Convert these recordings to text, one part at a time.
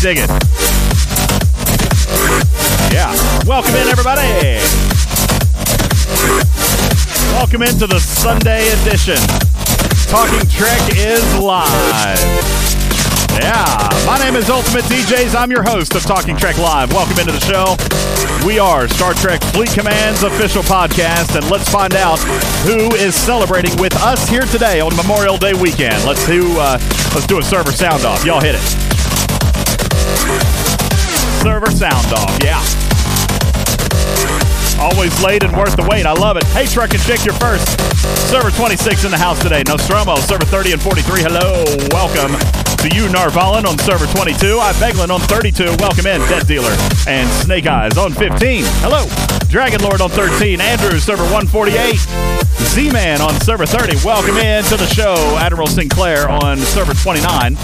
dig it. Yeah. Welcome in, everybody. Welcome into the Sunday edition. Talking Trek is live. Yeah, my name is Ultimate DJs. I'm your host of Talking Trek Live. Welcome into the show. We are Star Trek Fleet Command's official podcast, and let's find out who is celebrating with us here today on Memorial Day weekend. Let's do uh, let's do a server sound off. Y'all hit it. Server sound off. Yeah. Always late and worth the wait. I love it. Hey, Truck and Chick, you're first. Server 26 in the house today. Nostromo, server 30 and 43. Hello. Welcome to you, Narvalin, on server 22. I Beglin on 32. Welcome in, Dead Dealer. And Snake Eyes on 15. Hello. Dragon Lord on 13. Andrew, server 148. Z-Man on server 30. Welcome in to the show. Admiral Sinclair on server 29.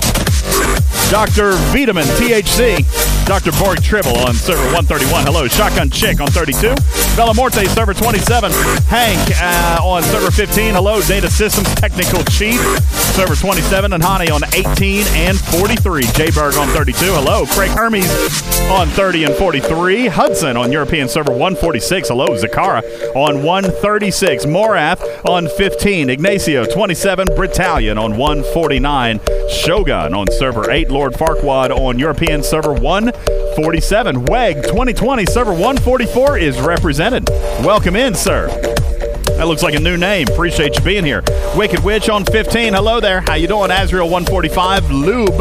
Dr. Vitamin THC. Dr. Borg Tribble on server 131. Hello. Shotgun Chick on 32. Bella Morte, server 27. Hank uh, on server 15. Hello. Data Systems Technical Chief, server 27. And Hani on 18 and 43. J Berg on 32. Hello. Craig Hermes on 30 and 43. Hudson on European server 146. Hello. Zakara on 136. Morath on 15. Ignacio 27. Britallion on 149. Shogun on server 8. Lord Farquad on European server 147. WEG 2020 server 144 is represented. Welcome in, sir. That looks like a new name. Appreciate you being here. Wicked Witch on 15. Hello there. How you doing? Azrael 145. Lube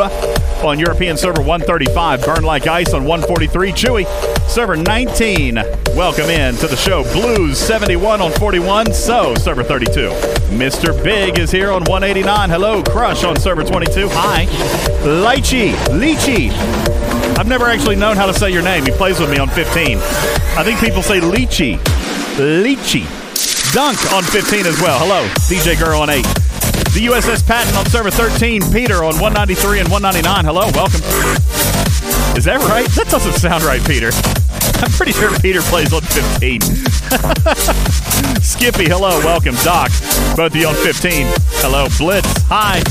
on European server 135. Burn Like Ice on 143. Chewy server 19. Welcome in to the show. Blues 71 on 41. So server 32. Mr. Big is here on 189. Hello. Crush on server 22. Hi. Lychee. Lychee. I've never actually known how to say your name. He plays with me on 15. I think people say Lychee. Lychee. Dunk on 15 as well. Hello. DJ Girl on 8. The USS Patton on server 13. Peter on 193 and 199. Hello. Welcome. Is that right? That doesn't sound right, Peter. I'm pretty sure Peter plays on 15. Skippy, hello, welcome. Doc, both of you on 15. Hello, Blitz, hi.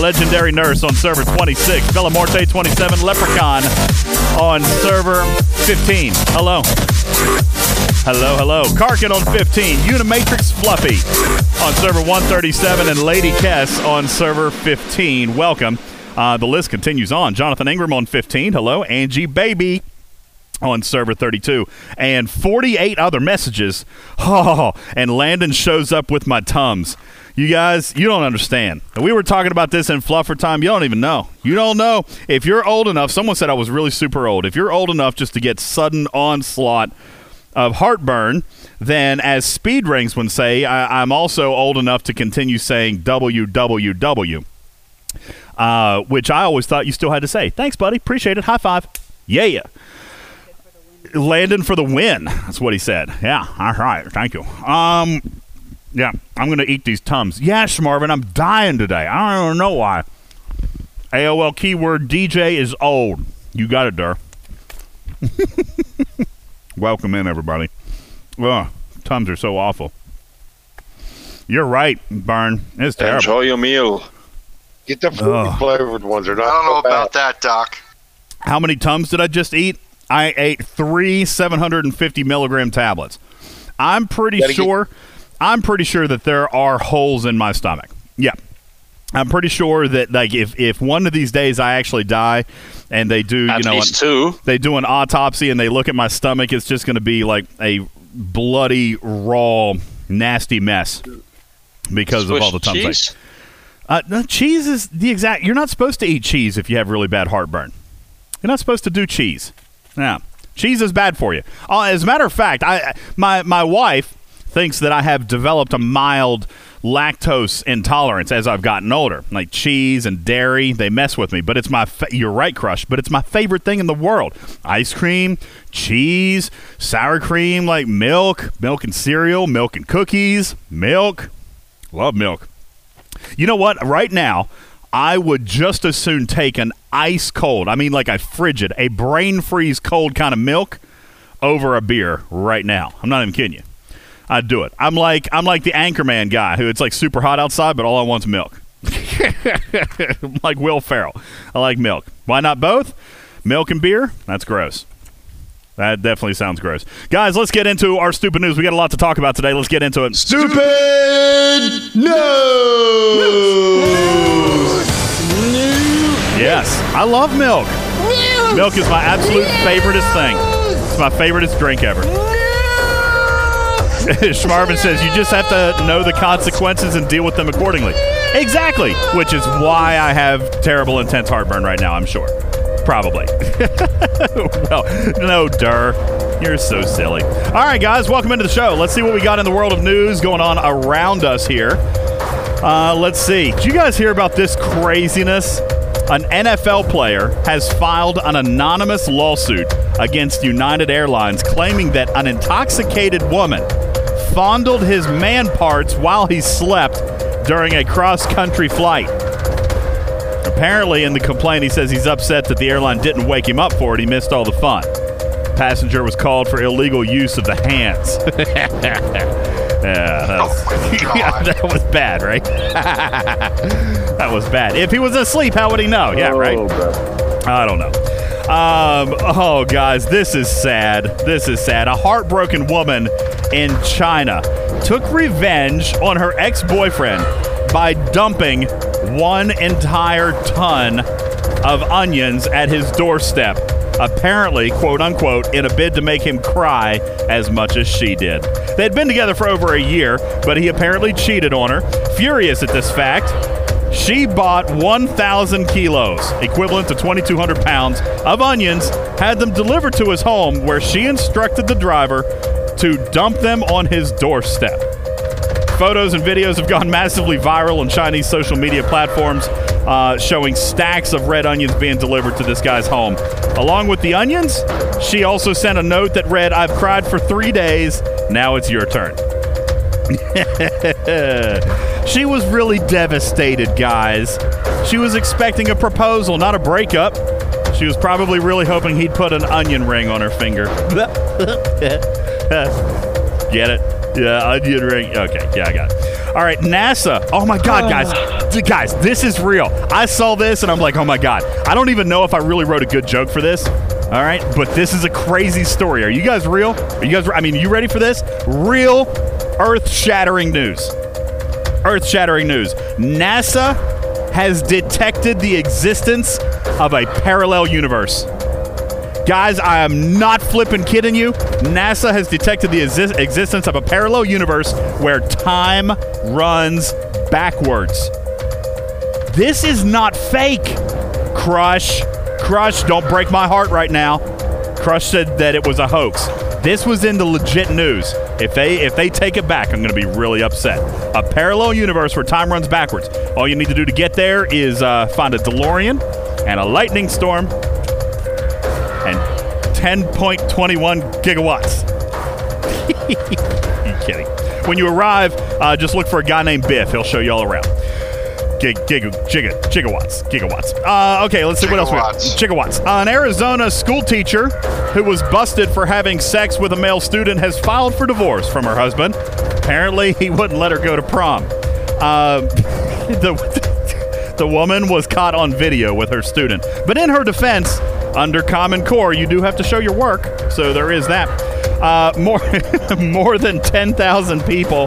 Legendary Nurse on server 26. Bella Morte 27. Leprechaun on server 15. Hello. Hello, hello. Karkin on 15. Unimatrix Fluffy on server 137. And Lady Kess on server 15. Welcome. Uh, the list continues on. Jonathan Ingram on 15. Hello. Angie Baby on server 32 and 48 other messages. Oh and landon shows up with my tums. You guys you don't understand. We were talking about this in fluffer time. You don't even know. You don't know. If you're old enough someone said i was really super old. If you're old enough just to get sudden onslaught of heartburn then as speed rings would say I, i'm also old enough to continue saying www uh, which i always thought you still had to say. Thanks buddy. Appreciate it. High five. Yeah Landon for the win. That's what he said. Yeah. All right. Thank you. Um. Yeah. I'm gonna eat these tums. Yes, Marvin. I'm dying today. I don't know why. AOL keyword DJ is old. You got it, Dur. Welcome in, everybody. Ugh, tums are so awful. You're right, Burn. It's terrible. Enjoy your meal. Get the fruity flavored ones. They're I don't know so about that, Doc. How many tums did I just eat? I ate three 750 milligram tablets. I'm pretty Gotta get- sure. I'm pretty sure that there are holes in my stomach. Yeah, I'm pretty sure that like if if one of these days I actually die, and they do At you know least an- two. they do an autopsy and they look at my stomach, it's just going to be like a bloody raw nasty mess because of all the tums. Cheese. uh, no, cheese is the exact. You're not supposed to eat cheese if you have really bad heartburn. You're not supposed to do cheese. Yeah, cheese is bad for you. Uh, as a matter of fact, I my my wife thinks that I have developed a mild lactose intolerance as I've gotten older. Like cheese and dairy, they mess with me. But it's my fa- you're right, Crush. But it's my favorite thing in the world: ice cream, cheese, sour cream, like milk, milk and cereal, milk and cookies, milk. Love milk. You know what? Right now, I would just as soon take an ice cold, I mean like a frigid, a brain freeze cold kind of milk over a beer right now. I'm not even kidding you. I'd do it. I'm like I'm like the Anchorman guy who it's like super hot outside, but all I want's milk. like Will Ferrell. I like milk. Why not both? Milk and beer? That's gross. That definitely sounds gross. Guys, let's get into our stupid news. We got a lot to talk about today. Let's get into it. Stupid news. News. Yes, I love milk. Milk is my absolute favoriteest thing. It's my favoriteest drink ever. Schmarvin says you just have to know the consequences and deal with them accordingly. Exactly, which is why I have terrible intense heartburn right now, I'm sure. Probably. well, no, Durr. You're so silly. All right, guys, welcome into the show. Let's see what we got in the world of news going on around us here. Uh, let's see. Did you guys hear about this craziness? An NFL player has filed an anonymous lawsuit against United Airlines claiming that an intoxicated woman fondled his man parts while he slept during a cross country flight. Apparently, in the complaint, he says he's upset that the airline didn't wake him up for it. He missed all the fun. Passenger was called for illegal use of the hands. yeah, that was, Oh yeah, that was bad, right? that was bad. If he was asleep, how would he know? Yeah, right. I don't know. Um, oh, guys, this is sad. This is sad. A heartbroken woman in China took revenge on her ex boyfriend by dumping one entire ton of onions at his doorstep. Apparently, quote unquote, in a bid to make him cry as much as she did. They had been together for over a year, but he apparently cheated on her. Furious at this fact, she bought 1,000 kilos, equivalent to 2,200 pounds, of onions, had them delivered to his home, where she instructed the driver to dump them on his doorstep. Photos and videos have gone massively viral on Chinese social media platforms, uh, showing stacks of red onions being delivered to this guy's home. Along with the onions, she also sent a note that read, I've cried for three days. Now it's your turn. she was really devastated, guys. She was expecting a proposal, not a breakup. She was probably really hoping he'd put an onion ring on her finger. Get it? Yeah, onion ring. Okay, yeah, I got it. All right, NASA. Oh my God, oh guys. D- Guys, this is real. I saw this and I'm like, oh my God. I don't even know if I really wrote a good joke for this. All right, but this is a crazy story. Are you guys real? Are you guys, I mean, you ready for this? Real earth shattering news. Earth shattering news. NASA has detected the existence of a parallel universe. Guys, I am not flipping kidding you. NASA has detected the exi- existence of a parallel universe where time runs backwards. This is not fake. Crush, Crush, don't break my heart right now. Crush said that it was a hoax. This was in the legit news. If they if they take it back, I'm going to be really upset. A parallel universe where time runs backwards. All you need to do to get there is uh, find a DeLorean and a lightning storm 10.21 gigawatts. you kidding? When you arrive, uh, just look for a guy named Biff. He'll show you all around. Gig, gig, giga, gigawatts, gigawatts. Uh, okay, let's see what else we got. Gigawatts. Uh, an Arizona school teacher who was busted for having sex with a male student has filed for divorce from her husband. Apparently, he wouldn't let her go to prom. Uh, the, the woman was caught on video with her student. But in her defense, under Common Core, you do have to show your work, so there is that. Uh, more, more than 10,000 people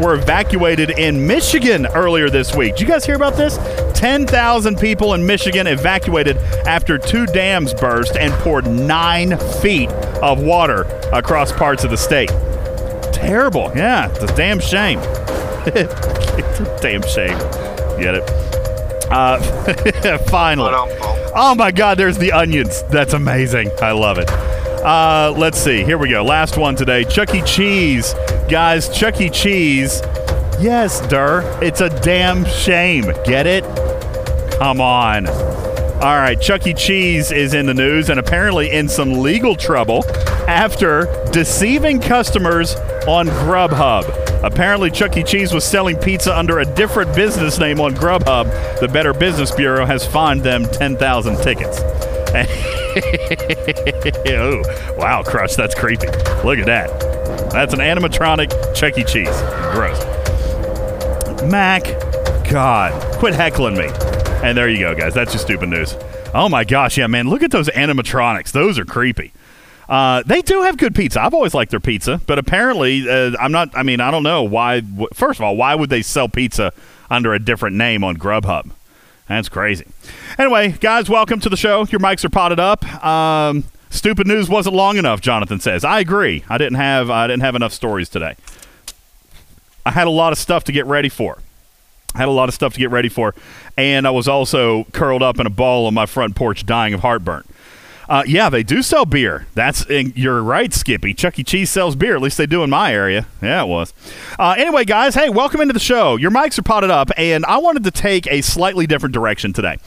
were evacuated in Michigan earlier this week. Did you guys hear about this? 10,000 people in Michigan evacuated after two dams burst and poured nine feet of water across parts of the state. Terrible. Yeah, it's a damn shame. it's a damn shame. Get it? Uh, finally. Oh my God, there's the onions. That's amazing. I love it. Uh, let's see. Here we go. Last one today. Chuck E. Cheese. Guys, Chuck E. Cheese. Yes, Durr. It's a damn shame. Get it? Come on. All right, Chuck E. Cheese is in the news and apparently in some legal trouble after deceiving customers on Grubhub. Apparently, Chuck E. Cheese was selling pizza under a different business name on Grubhub. The Better Business Bureau has fined them 10,000 tickets. oh, wow, Crush, that's creepy. Look at that. That's an animatronic Chuck E. Cheese. Gross. Mac, God. Quit heckling me. And there you go, guys. That's just stupid news. Oh my gosh, yeah, man. Look at those animatronics. Those are creepy. Uh, they do have good pizza. I've always liked their pizza, but apparently, uh, I'm not. I mean, I don't know why. First of all, why would they sell pizza under a different name on Grubhub? That's crazy. Anyway, guys, welcome to the show. Your mics are potted up. Um, stupid news wasn't long enough. Jonathan says. I agree. I didn't have. I didn't have enough stories today. I had a lot of stuff to get ready for. I had a lot of stuff to get ready for, and I was also curled up in a ball on my front porch, dying of heartburn. Uh, yeah, they do sell beer. That's you're right, Skippy. Chuck E. Cheese sells beer. At least they do in my area. Yeah, it was. Uh, anyway, guys, hey, welcome into the show. Your mics are potted up, and I wanted to take a slightly different direction today.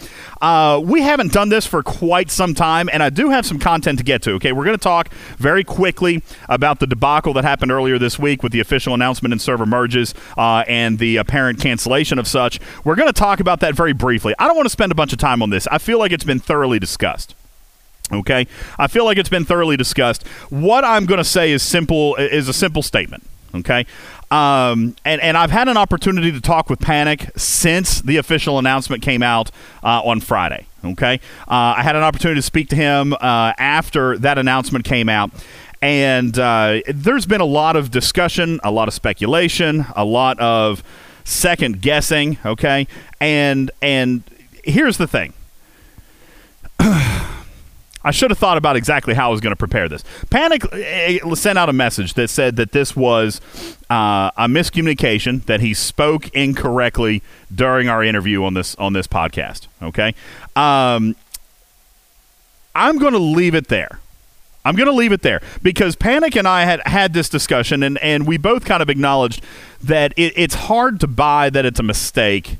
Uh, we haven't done this for quite some time, and I do have some content to get to. Okay, we're going to talk very quickly about the debacle that happened earlier this week with the official announcement and server merges uh, and the apparent cancellation of such. We're going to talk about that very briefly. I don't want to spend a bunch of time on this. I feel like it's been thoroughly discussed. Okay, I feel like it's been thoroughly discussed. What I'm going to say is simple is a simple statement. Okay, um, and and I've had an opportunity to talk with Panic since the official announcement came out uh, on Friday. Okay, uh, I had an opportunity to speak to him uh, after that announcement came out. And uh, there's been a lot of discussion, a lot of speculation, a lot of second guessing. Okay, and and here's the thing. I should have thought about exactly how I was going to prepare this. Panic eh, eh, sent out a message that said that this was uh, a miscommunication that he spoke incorrectly during our interview on this on this podcast. Okay, um, I'm going to leave it there. I'm going to leave it there because Panic and I had had this discussion, and, and we both kind of acknowledged that it, it's hard to buy that it's a mistake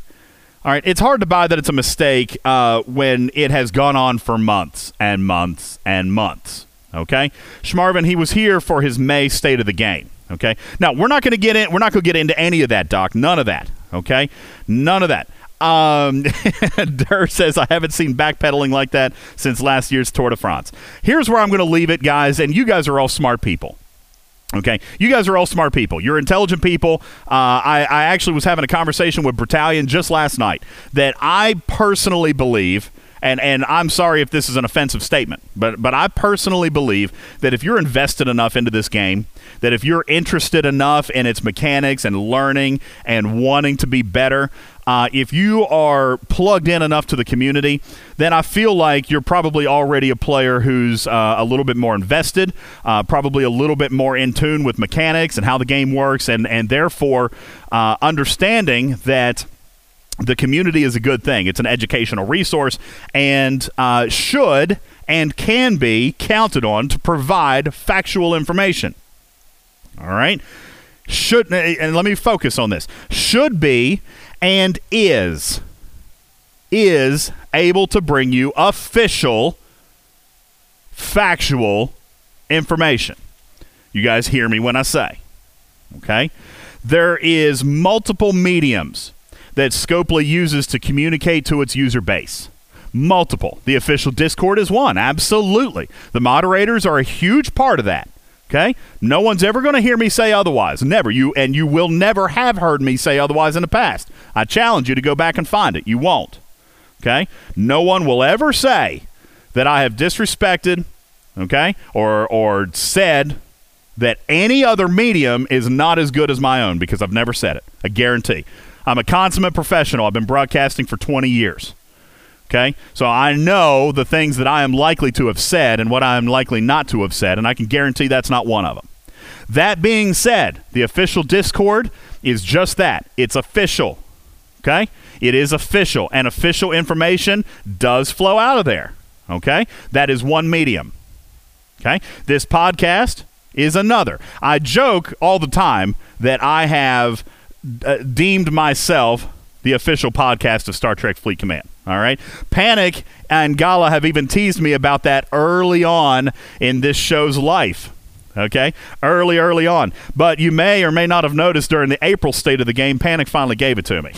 all right, it's hard to buy that it's a mistake uh, when it has gone on for months and months and months. Okay, Schmarvin, he was here for his May State of the Game. Okay, now we're not going to get in. We're not going to get into any of that, Doc. None of that. Okay, none of that. Um, Durr says I haven't seen backpedaling like that since last year's Tour de France. Here's where I'm going to leave it, guys, and you guys are all smart people. Okay, you guys are all smart people. You're intelligent people. Uh, I, I actually was having a conversation with Battalion just last night that I personally believe and and I'm sorry if this is an offensive statement, but but I personally believe that if you're invested enough into this game, that if you're interested enough in its mechanics and learning and wanting to be better, uh, if you are plugged in enough to the community, then I feel like you're probably already a player who's uh, a little bit more invested, uh, probably a little bit more in tune with mechanics and how the game works, and and therefore uh, understanding that the community is a good thing. It's an educational resource and uh, should and can be counted on to provide factual information. All right? Should, and let me focus on this, should be and is, is able to bring you official, factual information. You guys hear me when I say, okay? There is multiple mediums that Scopely uses to communicate to its user base. Multiple. The official Discord is one. Absolutely. The moderators are a huge part of that. Okay? No one's ever going to hear me say otherwise. Never. You and you will never have heard me say otherwise in the past. I challenge you to go back and find it. You won't. Okay? No one will ever say that I have disrespected, okay, or or said that any other medium is not as good as my own because I've never said it. I guarantee. I'm a consummate professional. I've been broadcasting for 20 years. Okay? So I know the things that I am likely to have said and what I am likely not to have said, and I can guarantee that's not one of them. That being said, the official Discord is just that it's official. Okay? It is official, and official information does flow out of there. Okay? That is one medium. Okay? This podcast is another. I joke all the time that I have uh, deemed myself the official podcast of Star Trek Fleet Command. All right. Panic and Gala have even teased me about that early on in this show's life. Okay. Early, early on. But you may or may not have noticed during the April state of the game, Panic finally gave it to me.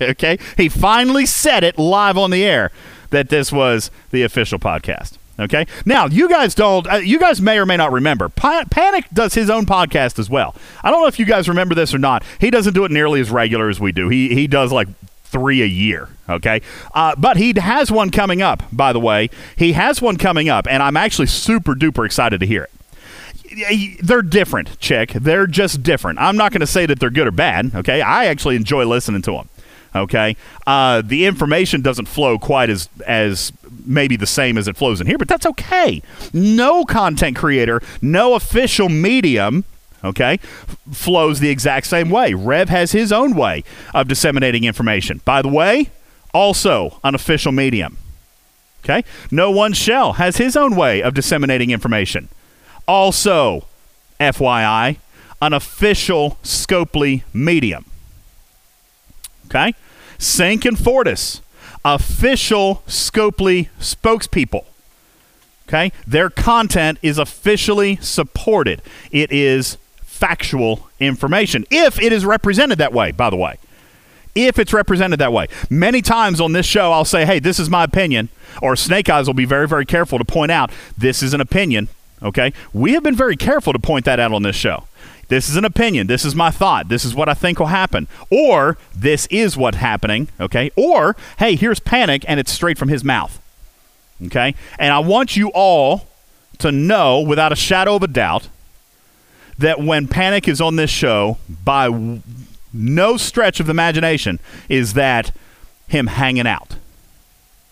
okay. He finally said it live on the air that this was the official podcast. Okay. Now, you guys don't, uh, you guys may or may not remember. Pa- Panic does his own podcast as well. I don't know if you guys remember this or not. He doesn't do it nearly as regular as we do. He, he does like three a year. Okay. Uh, but he has one coming up, by the way. He has one coming up, and I'm actually super duper excited to hear it. They're different, Chick. They're just different. I'm not going to say that they're good or bad. Okay. I actually enjoy listening to them. Okay. Uh, the information doesn't flow quite as, as maybe the same as it flows in here, but that's okay. No content creator, no official medium okay, flows the exact same way. Rev has his own way of disseminating information. By the way, also an official medium. Okay? No One Shell has his own way of disseminating information. Also, FYI, an official Scopely medium. Okay? Sync and Fortis, official Scopely spokespeople. Okay? Their content is officially supported. It is factual information if it is represented that way, by the way. If it's represented that way. Many times on this show, I'll say, hey, this is my opinion, or Snake Eyes will be very, very careful to point out this is an opinion. Okay? We have been very careful to point that out on this show. This is an opinion. This is my thought. This is what I think will happen. Or this is what's happening. Okay? Or, hey, here's panic and it's straight from his mouth. Okay? And I want you all to know without a shadow of a doubt that when Panic is on this show, by no stretch of the imagination, is that him hanging out.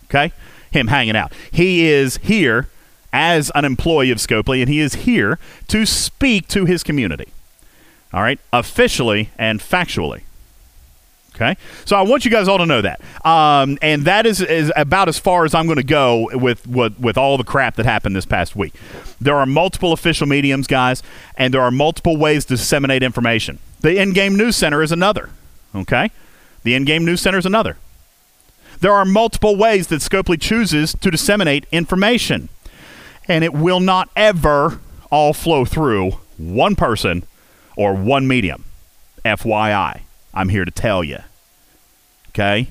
Okay? Him hanging out. He is here as an employee of Scopely, and he is here to speak to his community. All right? Officially and factually. Okay, so I want you guys all to know that, um, and that is, is about as far as I'm going to go with, with with all the crap that happened this past week. There are multiple official mediums, guys, and there are multiple ways to disseminate information. The in-game news center is another. Okay, the in-game news center is another. There are multiple ways that Scopely chooses to disseminate information, and it will not ever all flow through one person or one medium. FYI, I'm here to tell you. Okay?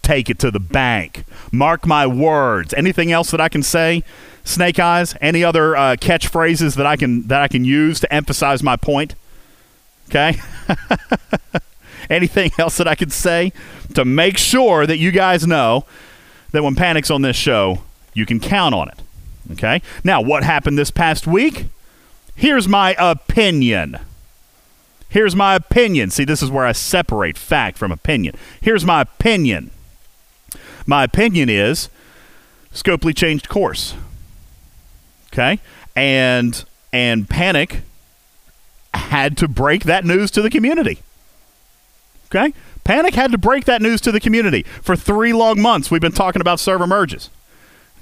Take it to the bank. Mark my words. Anything else that I can say? Snake Eyes? Any other uh, catchphrases that I can that I can use to emphasize my point? Okay? Anything else that I can say to make sure that you guys know that when Panic's on this show, you can count on it. Okay? Now, what happened this past week? Here's my opinion. Here's my opinion. See, this is where I separate fact from opinion. Here's my opinion. My opinion is Scopely changed course. Okay? And and Panic had to break that news to the community. Okay? Panic had to break that news to the community. For 3 long months we've been talking about server merges.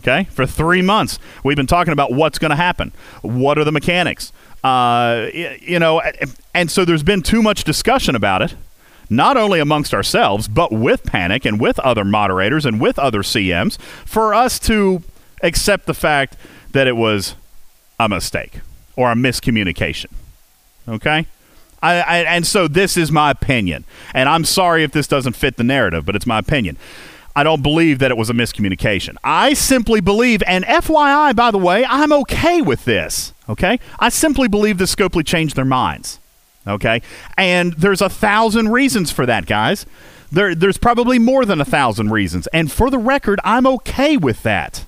Okay? For 3 months we've been talking about what's going to happen. What are the mechanics? Uh, you know, and so there's been too much discussion about it, not only amongst ourselves, but with Panic and with other moderators and with other CMs, for us to accept the fact that it was a mistake or a miscommunication. Okay? I, I, and so this is my opinion. And I'm sorry if this doesn't fit the narrative, but it's my opinion. I don't believe that it was a miscommunication. I simply believe, and FYI, by the way, I'm okay with this. Okay? I simply believe that Scopely changed their minds. Okay? And there's a thousand reasons for that, guys. There, there's probably more than a thousand reasons. And for the record, I'm okay with that.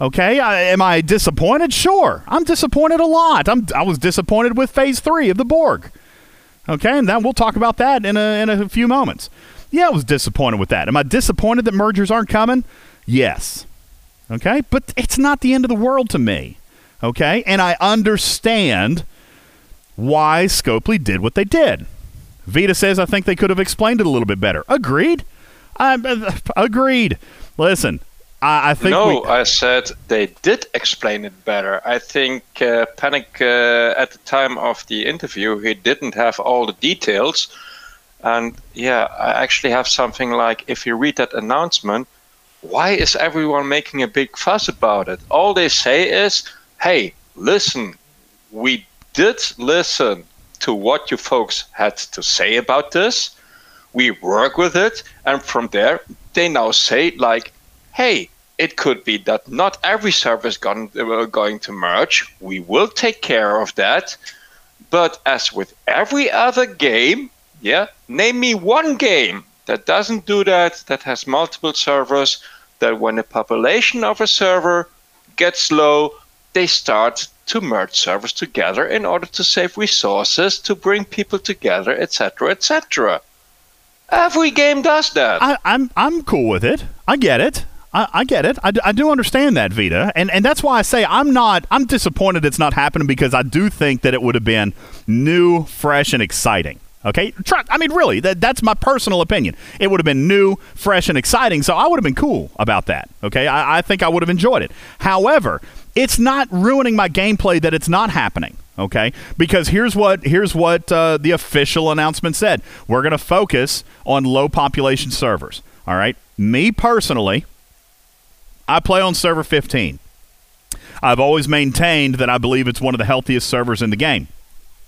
Okay, I, am I disappointed? Sure, I'm disappointed a lot. I'm, I was disappointed with Phase Three of the Borg. Okay, and then we'll talk about that in a in a few moments. Yeah, I was disappointed with that. Am I disappointed that mergers aren't coming? Yes. Okay, but it's not the end of the world to me. Okay, and I understand why Scopely did what they did. Vita says I think they could have explained it a little bit better. Agreed. I, uh, agreed. Listen, I, I think. No, we, I said they did explain it better. I think uh, Panic uh, at the time of the interview, he didn't have all the details. And yeah, I actually have something like if you read that announcement, why is everyone making a big fuss about it? All they say is, hey, listen, we did listen to what you folks had to say about this. We work with it. And from there, they now say, like, hey, it could be that not every server is going, uh, going to merge. We will take care of that. But as with every other game, yeah, name me one game that doesn't do that, that has multiple servers, that when the population of a server gets low, they start to merge servers together in order to save resources, to bring people together, etc., etc. Every game does that. I, I'm I'm cool with it. I get it. I, I get it. I, I do understand that, Vita, and and that's why I say I'm not. I'm disappointed it's not happening because I do think that it would have been new, fresh, and exciting. Okay, Try, I mean, really, that, that's my personal opinion. It would have been new, fresh, and exciting, so I would have been cool about that. Okay, I, I think I would have enjoyed it. However, it's not ruining my gameplay that it's not happening okay because here's what here's what uh, the official announcement said we're going to focus on low population servers all right me personally i play on server 15 i've always maintained that i believe it's one of the healthiest servers in the game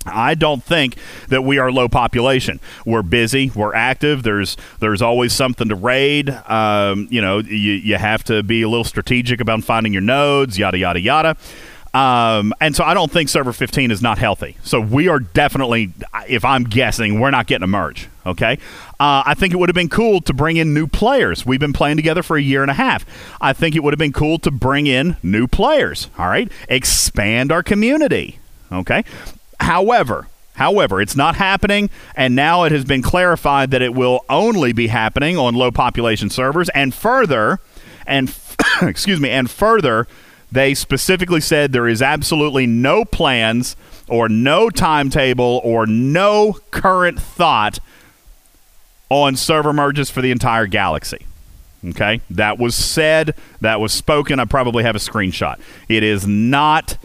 I don't think that we are low population. We're busy. We're active. There's there's always something to raid. Um, you know, you, you have to be a little strategic about finding your nodes. Yada yada yada. Um, and so I don't think server 15 is not healthy. So we are definitely, if I'm guessing, we're not getting a merge. Okay. Uh, I think it would have been cool to bring in new players. We've been playing together for a year and a half. I think it would have been cool to bring in new players. All right. Expand our community. Okay. However, However, it's not happening, and now it has been clarified that it will only be happening on low population servers. And further, and excuse me, and further, they specifically said there is absolutely no plans or no timetable or no current thought on server merges for the entire galaxy. Okay, that was said, that was spoken. I probably have a screenshot. It is not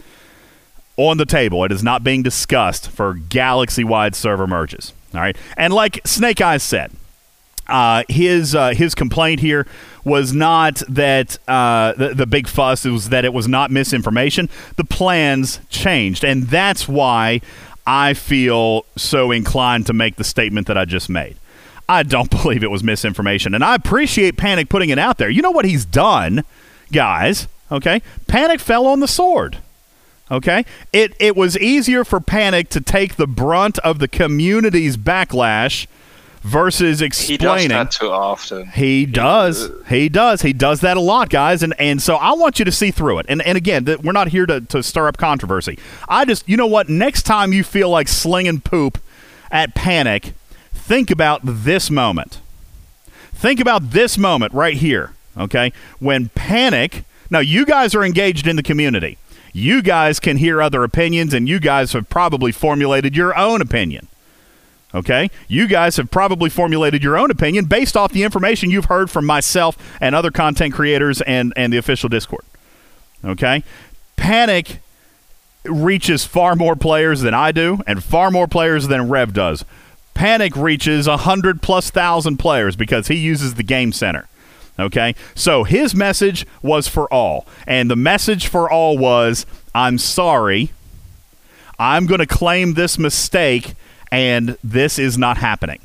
on the table. It is not being discussed for galaxy wide server merges. All right. And like Snake Eyes said, uh, his uh, his complaint here was not that uh, the, the big fuss. Was that it was not misinformation. The plans changed, and that's why I feel so inclined to make the statement that I just made. I don't believe it was misinformation, and I appreciate Panic putting it out there. You know what he's done, guys? Okay, Panic fell on the sword. Okay, it it was easier for Panic to take the brunt of the community's backlash versus explaining. He does that too often. He does. He does. He does that a lot, guys. And and so I want you to see through it. And and again, th- we're not here to, to stir up controversy. I just, you know what? Next time you feel like slinging poop at Panic, think about this moment. Think about this moment right here. Okay, when Panic. Now you guys are engaged in the community you guys can hear other opinions, and you guys have probably formulated your own opinion. Okay? You guys have probably formulated your own opinion based off the information you've heard from myself and other content creators and, and the official Discord. Okay? Panic reaches far more players than I do and far more players than Rev does. Panic reaches a hundred plus thousand players because he uses the game center. Okay? So his message was for all. And the message for all was I'm sorry. I'm going to claim this mistake, and this is not happening.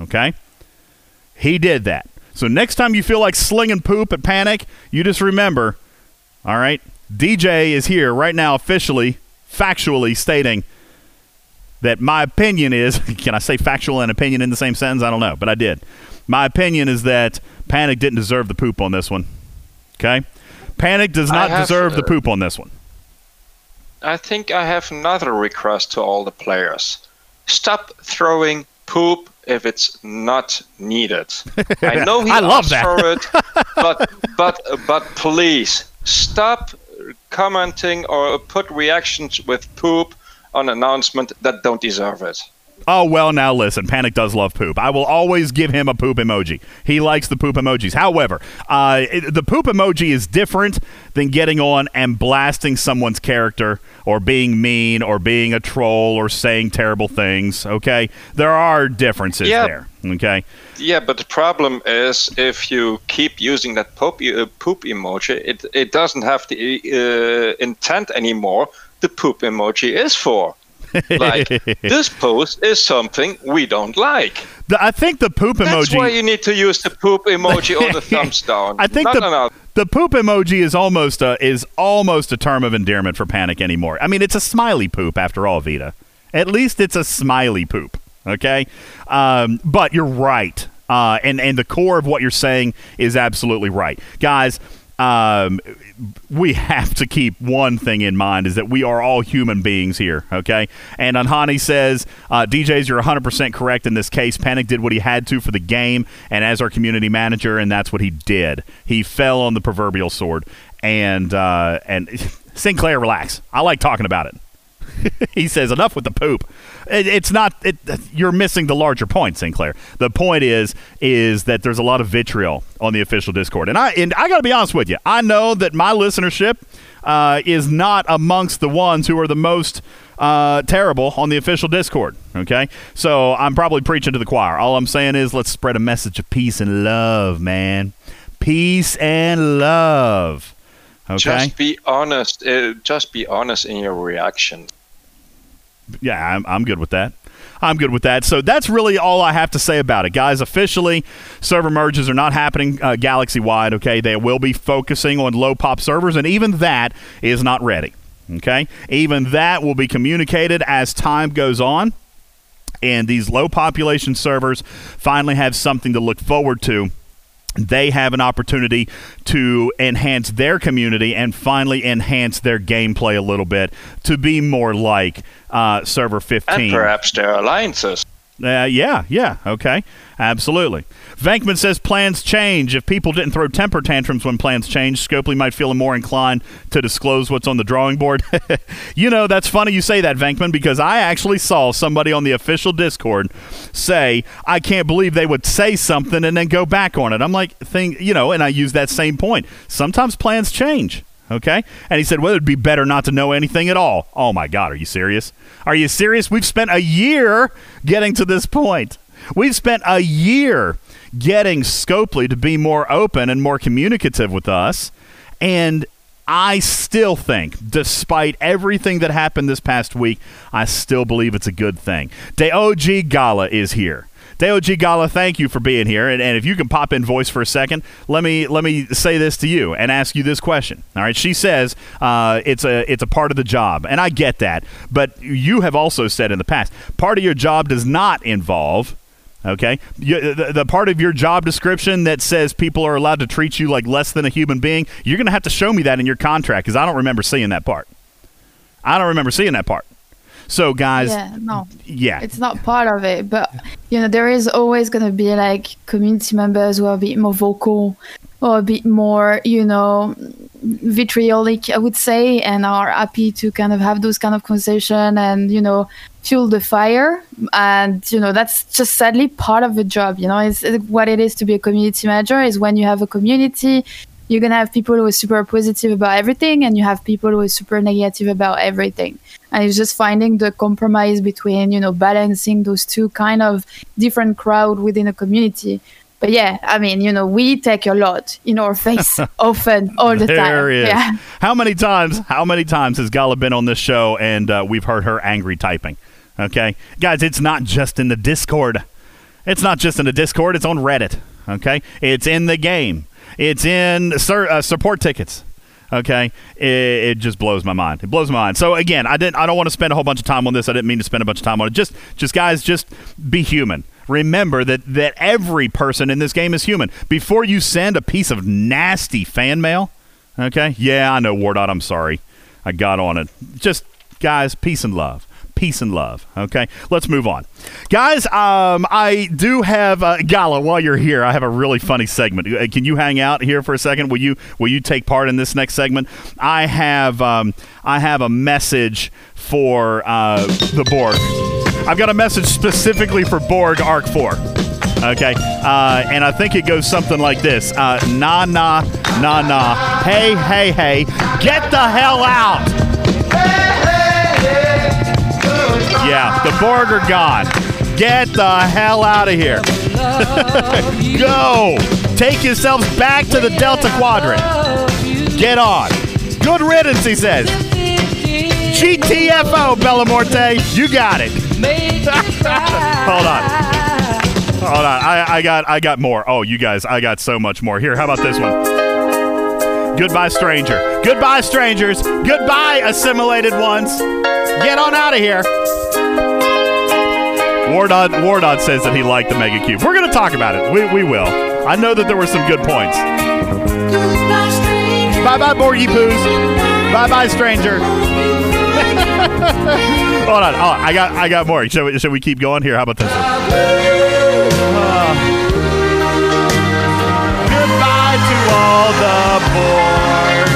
Okay? He did that. So next time you feel like slinging poop at Panic, you just remember, all right, DJ is here right now officially, factually stating that my opinion is can I say factual and opinion in the same sentence? I don't know, but I did. My opinion is that Panic didn't deserve the poop on this one. Okay? Panic does not have, deserve the poop on this one. I think I have another request to all the players. Stop throwing poop if it's not needed. I know he I love that. for it, but but but please stop commenting or put reactions with poop on announcement that don't deserve it. Oh, well, now listen. Panic does love poop. I will always give him a poop emoji. He likes the poop emojis. However, uh, it, the poop emoji is different than getting on and blasting someone's character or being mean or being a troll or saying terrible things. Okay? There are differences yeah. there. Okay? Yeah, but the problem is if you keep using that poop, uh, poop emoji, it, it doesn't have the uh, intent anymore the poop emoji is for. like this post is something we don't like. The, I think the poop emoji. That's why you need to use the poop emoji or the thumbs down. I think no, the, no, no. the poop emoji is almost a, is almost a term of endearment for panic anymore. I mean, it's a smiley poop after all, Vita. At least it's a smiley poop. Okay, um, but you're right, uh, and and the core of what you're saying is absolutely right, guys. Um, we have to keep one thing in mind is that we are all human beings here, okay? And Anhani says, uh, DJs, you're 100% correct in this case. Panic did what he had to for the game and as our community manager, and that's what he did. He fell on the proverbial sword. And, uh, and Sinclair, relax. I like talking about it. he says, enough with the poop. It, it's not. It, you're missing the larger point, Sinclair. The point is is that there's a lot of vitriol on the official Discord, and I and I got to be honest with you. I know that my listenership uh, is not amongst the ones who are the most. Uh, terrible on the official Discord. Okay, so I'm probably preaching to the choir. All I'm saying is let's spread a message of peace and love, man. Peace and love. Okay. Just be honest. Uh, just be honest in your reaction yeah, I'm, I'm good with that. I'm good with that. So that's really all I have to say about it, guys. Officially, server merges are not happening uh, galaxy wide. Okay, they will be focusing on low pop servers, and even that is not ready. Okay, even that will be communicated as time goes on, and these low population servers finally have something to look forward to they have an opportunity to enhance their community and finally enhance their gameplay a little bit to be more like uh, Server 15. And perhaps their alliances. Uh, yeah, yeah, okay, absolutely. Vankman says plans change. If people didn't throw temper tantrums when plans change, Scopely might feel more inclined to disclose what's on the drawing board. you know, that's funny you say that, Vankman, because I actually saw somebody on the official Discord say, I can't believe they would say something and then go back on it. I'm like, thing, you know, and I use that same point. Sometimes plans change. Okay? And he said, well, it'd be better not to know anything at all. Oh my God, are you serious? Are you serious? We've spent a year getting to this point. We've spent a year getting Scopely to be more open and more communicative with us. And I still think, despite everything that happened this past week, I still believe it's a good thing. DeOG Gala is here. DeOG Gala, thank you for being here. And, and if you can pop in voice for a second, let me let me say this to you and ask you this question. All right, she says uh, it's a it's a part of the job, and I get that. But you have also said in the past, part of your job does not involve Okay, you, the, the, part of your job description that says people are allowed to treat you like less than a human being, you're going to have to show me that in your contract because I don't remember seeing that part. I don't remember seeing that part. So, guys, yeah, no, yeah, it's not part of it. But you know, there is always going to be like community members who are a bit more vocal or a bit more, you know, vitriolic, I would say, and are happy to kind of have those kind of conversation and you know fuel the fire. And you know, that's just sadly part of the job. You know, it's, what it is to be a community manager is when you have a community you're gonna have people who are super positive about everything and you have people who are super negative about everything and it's just finding the compromise between you know balancing those two kind of different crowd within a community but yeah i mean you know we take a lot in our face often all the there time is. yeah how many times how many times has gala been on this show and uh, we've heard her angry typing okay guys it's not just in the discord it's not just in the discord it's on reddit okay it's in the game it's in sur- uh, support tickets. Okay, it, it, just blows my mind. It blows my mind. So again, I didn't. I don't want to spend a whole bunch of time on this. I didn't mean to spend a bunch of time on it. Just, just guys, just be human. Remember that that every person in this game is human. Before you send a piece of nasty fan mail, okay? Yeah, I know, Wardot. I'm sorry. I got on it. Just guys, peace and love peace and love. Okay, let's move on, guys. Um, I do have uh, Gala. While you're here, I have a really funny segment. Uh, can you hang out here for a second? Will you Will you take part in this next segment? I have um, I have a message for uh, the Borg. I've got a message specifically for Borg Arc Four. Okay, uh, and I think it goes something like this: uh, Nah, nah, nah, nah. Hey, hey, hey, get the hell out! Yeah, the Borg are gone. Get the hell out of here. Go. Take yourselves back to the Delta Quadrant. Get on. Good riddance, he says. GTFO, Bellamorte. You got it. Hold on. Hold on. I, I got I got more. Oh, you guys, I got so much more. Here, how about this one? Goodbye, stranger. Goodbye, strangers. Goodbye, assimilated ones. Get on out of here. Wardod, Wardod says that he liked the Mega Cube. We're going to talk about it. We, we will. I know that there were some good points. Bye bye, Borgie Poos. Bye bye, stranger. Hold on. Oh, I got I got more. Should we, should we keep going here? How about this one? Uh, goodbye to all the Borg.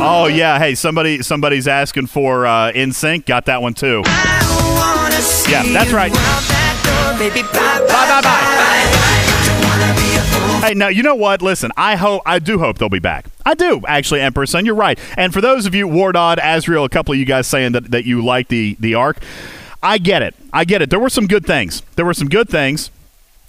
Oh yeah, hey, somebody somebody's asking for uh, sync. Got that one too. Yeah, that's right. Bye bye bye. Hey, now you know what? Listen, I hope I do hope they'll be back. I do actually, Emperor Son. You're right. And for those of you, Wardod, Azrael, a couple of you guys saying that that you like the the arc, I get it. I get it. There were some good things. There were some good things.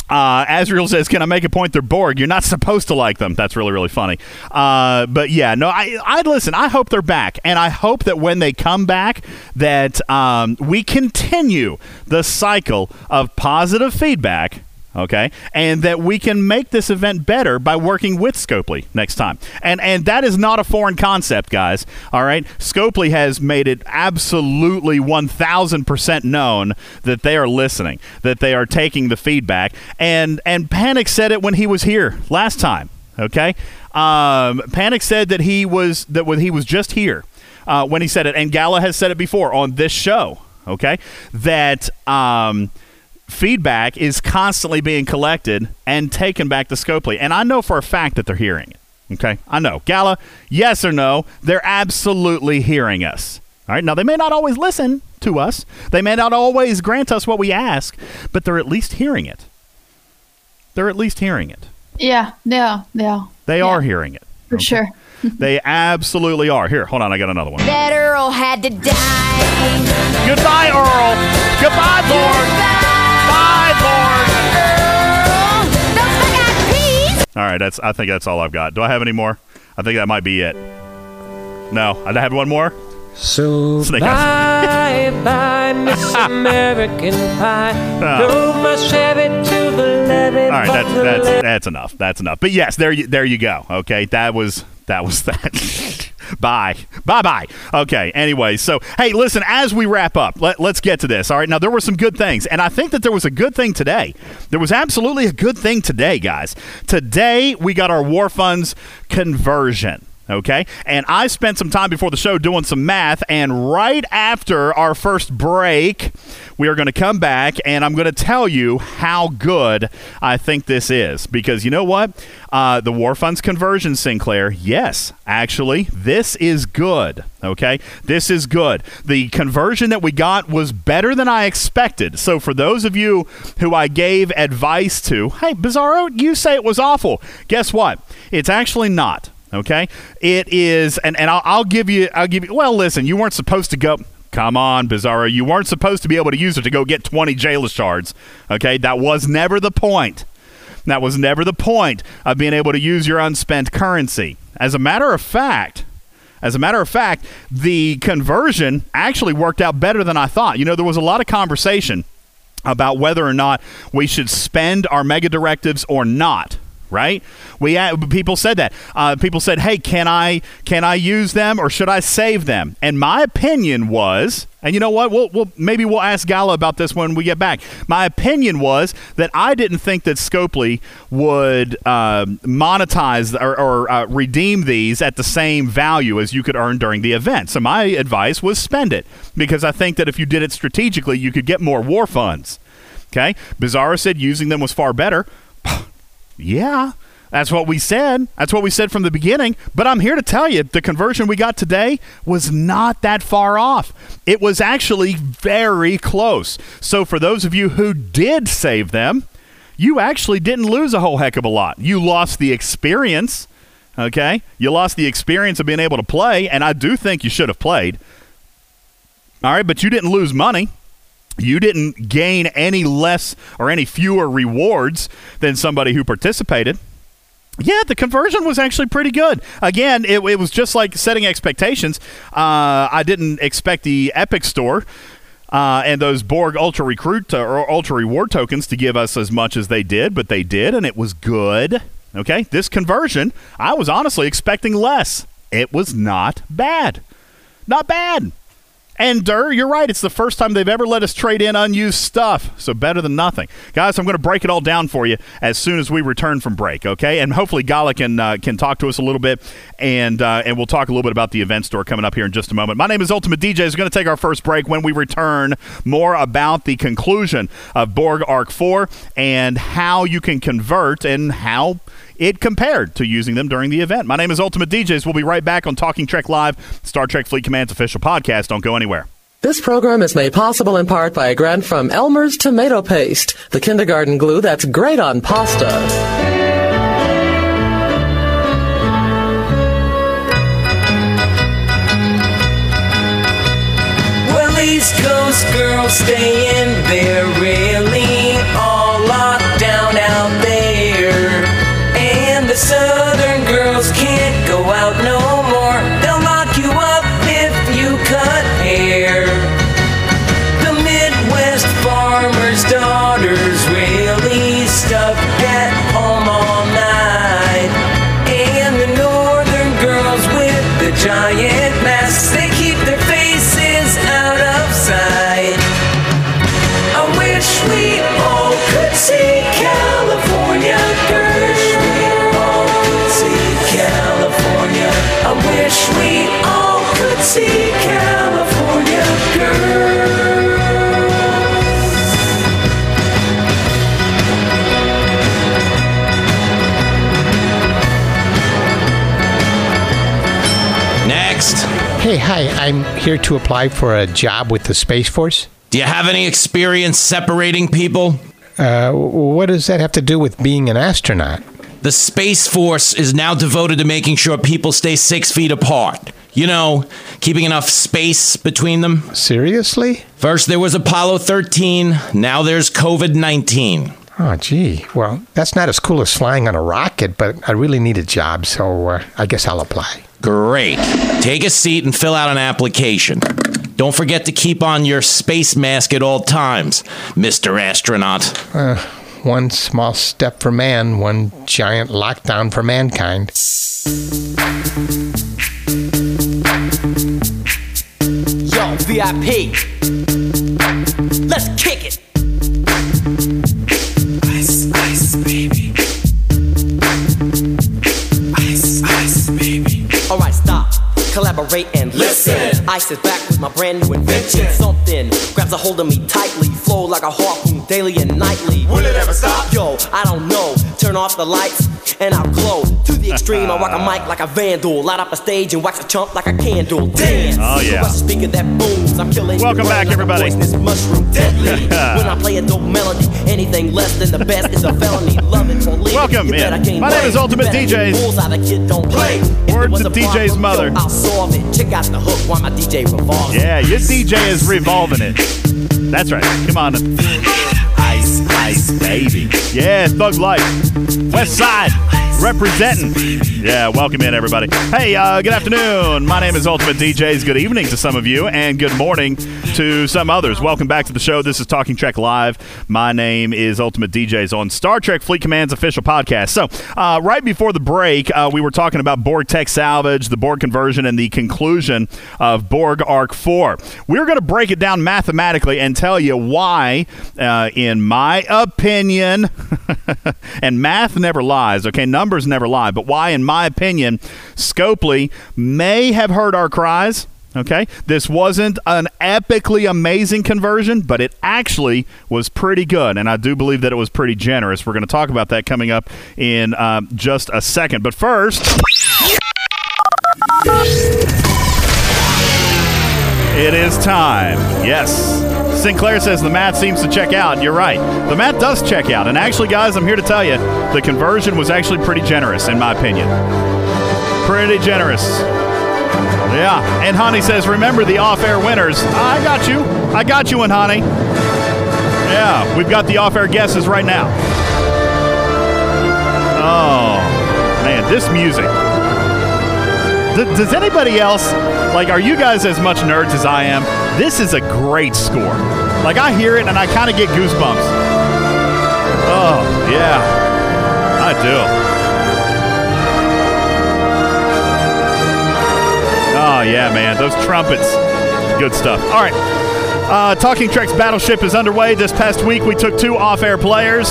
Uh, says, "Can I make a point? They're Borg. You're not supposed to like them." That's really, really funny. Uh, but yeah, no, I, I listen. I hope they're back, and I hope that when they come back, that um, we continue the cycle of positive feedback. Okay, and that we can make this event better by working with Scopely next time, and and that is not a foreign concept, guys. All right, Scopely has made it absolutely one thousand percent known that they are listening, that they are taking the feedback, and and Panic said it when he was here last time. Okay, um, Panic said that he was that when he was just here uh, when he said it, and Gala has said it before on this show. Okay, that. Um, feedback is constantly being collected and taken back to Scopely. And I know for a fact that they're hearing it. Okay? I know. Gala, yes or no, they're absolutely hearing us. All right? Now, they may not always listen to us, they may not always grant us what we ask, but they're at least hearing it. They're at least hearing it. Yeah, they are. They are. They Yeah. are hearing it. For sure. They absolutely are. Here, hold on. I got another one. That Earl had to die. Goodbye, Earl. Goodbye, Borg. Bye, All right, that's. I think that's all I've got. Do I have any more? I think that might be it. No, I have one more. So Snake bye bye, Miss American Pie. Ah. Drove my Chevy to the levee. All right, that's that's that's enough. That's enough. But yes, there you there you go. Okay, that was that was that. bye, bye, bye. Okay. Anyway, so hey, listen. As we wrap up, let, let's get to this. All right. Now there were some good things, and I think that there was a good thing today. There was absolutely a good thing today, guys. Today we got our war funds conversion. Okay. And I spent some time before the show doing some math. And right after our first break, we are going to come back and I'm going to tell you how good I think this is. Because you know what? Uh, the War Funds conversion, Sinclair, yes, actually, this is good. Okay. This is good. The conversion that we got was better than I expected. So for those of you who I gave advice to, hey, Bizarro, you say it was awful. Guess what? It's actually not. Okay, it is, and, and I'll, I'll give you, I'll give you. Well, listen, you weren't supposed to go. Come on, Bizarro, you weren't supposed to be able to use it to go get twenty Jailus shards. Okay, that was never the point. That was never the point of being able to use your unspent currency. As a matter of fact, as a matter of fact, the conversion actually worked out better than I thought. You know, there was a lot of conversation about whether or not we should spend our mega directives or not right? We uh, people said that. Uh, people said hey can i can i use them or should i save them? And my opinion was and you know what? We'll, we'll maybe we'll ask gala about this when we get back. My opinion was that i didn't think that scopely would um, monetize or, or uh, redeem these at the same value as you could earn during the event. So my advice was spend it because i think that if you did it strategically you could get more war funds. Okay? Bizarro said using them was far better yeah, that's what we said. That's what we said from the beginning. But I'm here to tell you the conversion we got today was not that far off. It was actually very close. So, for those of you who did save them, you actually didn't lose a whole heck of a lot. You lost the experience, okay? You lost the experience of being able to play, and I do think you should have played. All right, but you didn't lose money you didn't gain any less or any fewer rewards than somebody who participated. Yeah, the conversion was actually pretty good. Again, it, it was just like setting expectations. Uh, I didn't expect the Epic Store uh, and those Borg Ultra Recruit uh, or Ultra Reward tokens to give us as much as they did, but they did, and it was good. Okay, this conversion, I was honestly expecting less. It was not bad. Not bad. And Dur, you're right. It's the first time they've ever let us trade in unused stuff. So better than nothing. Guys, I'm going to break it all down for you as soon as we return from break, okay? And hopefully Gala can, uh, can talk to us a little bit, and, uh, and we'll talk a little bit about the event store coming up here in just a moment. My name is Ultimate DJ. We're going to take our first break. When we return, more about the conclusion of Borg Arc 4 and how you can convert and how it compared to using them during the event. My name is Ultimate DJs. We'll be right back on Talking Trek Live, Star Trek Fleet Command's official podcast. Don't go anywhere. This program is made possible in part by a grant from Elmer's Tomato Paste, the kindergarten glue that's great on pasta. Well, East Coast girls stay in there, really I'm here to apply for a job with the Space Force. Do you have any experience separating people? Uh, what does that have to do with being an astronaut? The Space Force is now devoted to making sure people stay six feet apart. You know, keeping enough space between them. Seriously? First there was Apollo 13, now there's COVID 19. Oh, gee. Well, that's not as cool as flying on a rocket, but I really need a job, so uh, I guess I'll apply. Great. Take a seat and fill out an application. Don't forget to keep on your space mask at all times, Mr. Astronaut. Uh, one small step for man, one giant lockdown for mankind. Yo, VIP. Let's kick it. Collaborate and listen. Ice is back with my brand new invention. Something grabs a hold of me tightly. Flow like a harpoon daily and nightly. Will it ever stop? Yo, I don't know. Turn off the lights and I'll glow. To the extreme, I rock a mic like a vandal. Light up a stage and wax a chump like a candle. Dance. Oh, yeah. The Russian speaker that booms. I'm killing Welcome back, brain like a everybody. poisonous mushroom. Deadly. when I play a dope melody, anything less than the best is a felony. Love it or leave. Welcome You better My name is Ultimate You better DJs. hit bullseye, the kid don't play. If Word it was to DJ's problem, mother. Yo, I'll it. Check out the hook while my DJ revolves. Yeah, your DJ is revolving it. That's right. Come on. Ice, ice, baby. Yeah, Thug Life. West Side. Representing. Yeah, welcome in, everybody. Hey, uh, good afternoon. My name is Ultimate DJs. Good evening to some of you, and good morning to some others. Welcome back to the show. This is Talking Trek Live. My name is Ultimate DJs on Star Trek Fleet Command's official podcast. So, uh, right before the break, uh, we were talking about Borg Tech Salvage, the Borg conversion, and the conclusion of Borg Arc 4. We're going to break it down mathematically and tell you why, uh, in my opinion, and math never lies, okay? Numbers never lie, but why, in my opinion, Scopely may have heard our cries. Okay, this wasn't an epically amazing conversion, but it actually was pretty good, and I do believe that it was pretty generous. We're going to talk about that coming up in um, just a second. But first, it is time. Yes. Sinclair says the math seems to check out. You're right. The math does check out. And actually, guys, I'm here to tell you the conversion was actually pretty generous, in my opinion. Pretty generous. Yeah. And Honey says, remember the off air winners. I got you. I got you, and Honey. Yeah. We've got the off air guesses right now. Oh. Man, this music. Does anybody else like? Are you guys as much nerds as I am? This is a great score. Like I hear it and I kind of get goosebumps. Oh yeah, I do. Oh yeah, man, those trumpets, good stuff. All right, uh, Talking Trek's Battleship is underway. This past week, we took two off-air players,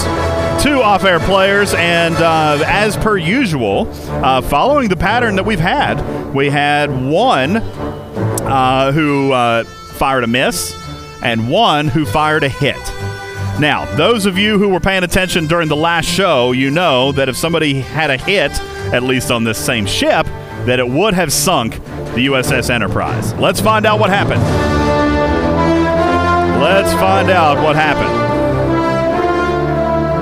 two off-air players, and uh, as per usual, uh, following the pattern that we've had, we had one uh, who uh, fired a miss and one who fired a hit. Now, those of you who were paying attention during the last show, you know that if somebody had a hit, at least on this same ship, that it would have sunk the USS Enterprise. Let's find out what happened. Let's find out what happened.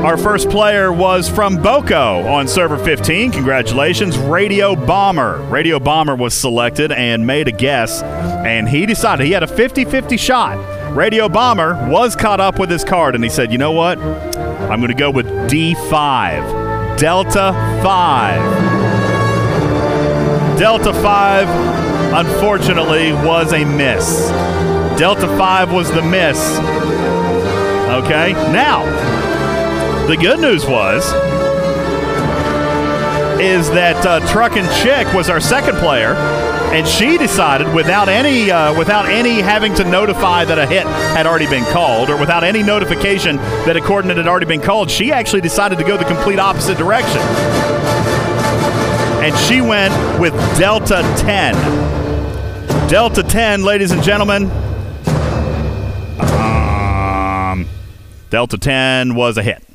Our first player was from Boko on server 15. Congratulations, Radio Bomber. Radio Bomber was selected and made a guess, and he decided he had a 50 50 shot. Radio Bomber was caught up with his card, and he said, You know what? I'm going to go with D5. Delta 5. Delta 5, unfortunately, was a miss. Delta 5 was the miss. Okay, now, the good news was is that uh, Truck and Chick was our second player, and she decided without any uh, without any having to notify that a hit had already been called, or without any notification that a coordinate had already been called, she actually decided to go the complete opposite direction, and she went with Delta 10. Delta 10, ladies and gentlemen. Um, Delta 10 was a hit.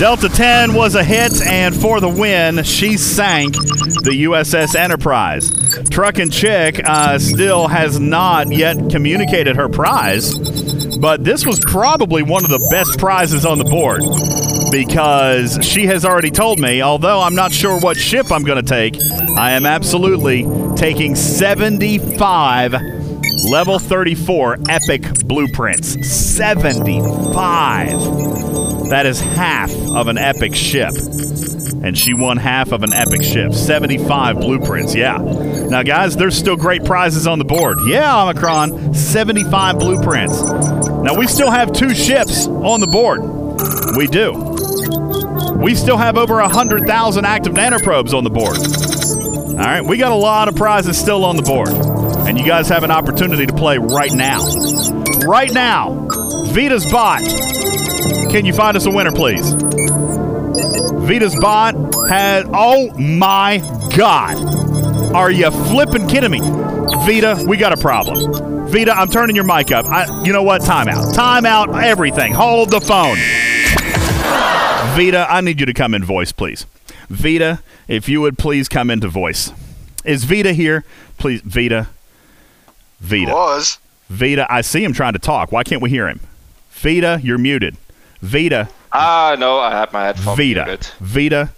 Delta 10 was a hit, and for the win, she sank the USS Enterprise. Truck and Chick uh, still has not yet communicated her prize, but this was probably one of the best prizes on the board because she has already told me, although I'm not sure what ship I'm going to take, I am absolutely taking 75 level 34 epic blueprints. 75. That is half of an epic ship. And she won half of an epic ship. 75 blueprints, yeah. Now, guys, there's still great prizes on the board. Yeah, Omicron, 75 blueprints. Now, we still have two ships on the board. We do. We still have over 100,000 active nanoprobes on the board. All right, we got a lot of prizes still on the board. And you guys have an opportunity to play right now. Right now, Vita's bot. Can you find us a winner, please? Vita's bot has. Oh my God. Are you flipping kidding me? Vita, we got a problem. Vita, I'm turning your mic up. I, you know what? Timeout. Timeout everything. Hold the phone. Vita, I need you to come in voice, please. Vita, if you would please come into voice. Is Vita here? Please, Vita. Vita. Was. Vita, I see him trying to talk. Why can't we hear him? Vita, you're muted. Vita, Ah, no, I had my headphones Vita. muted. Vita,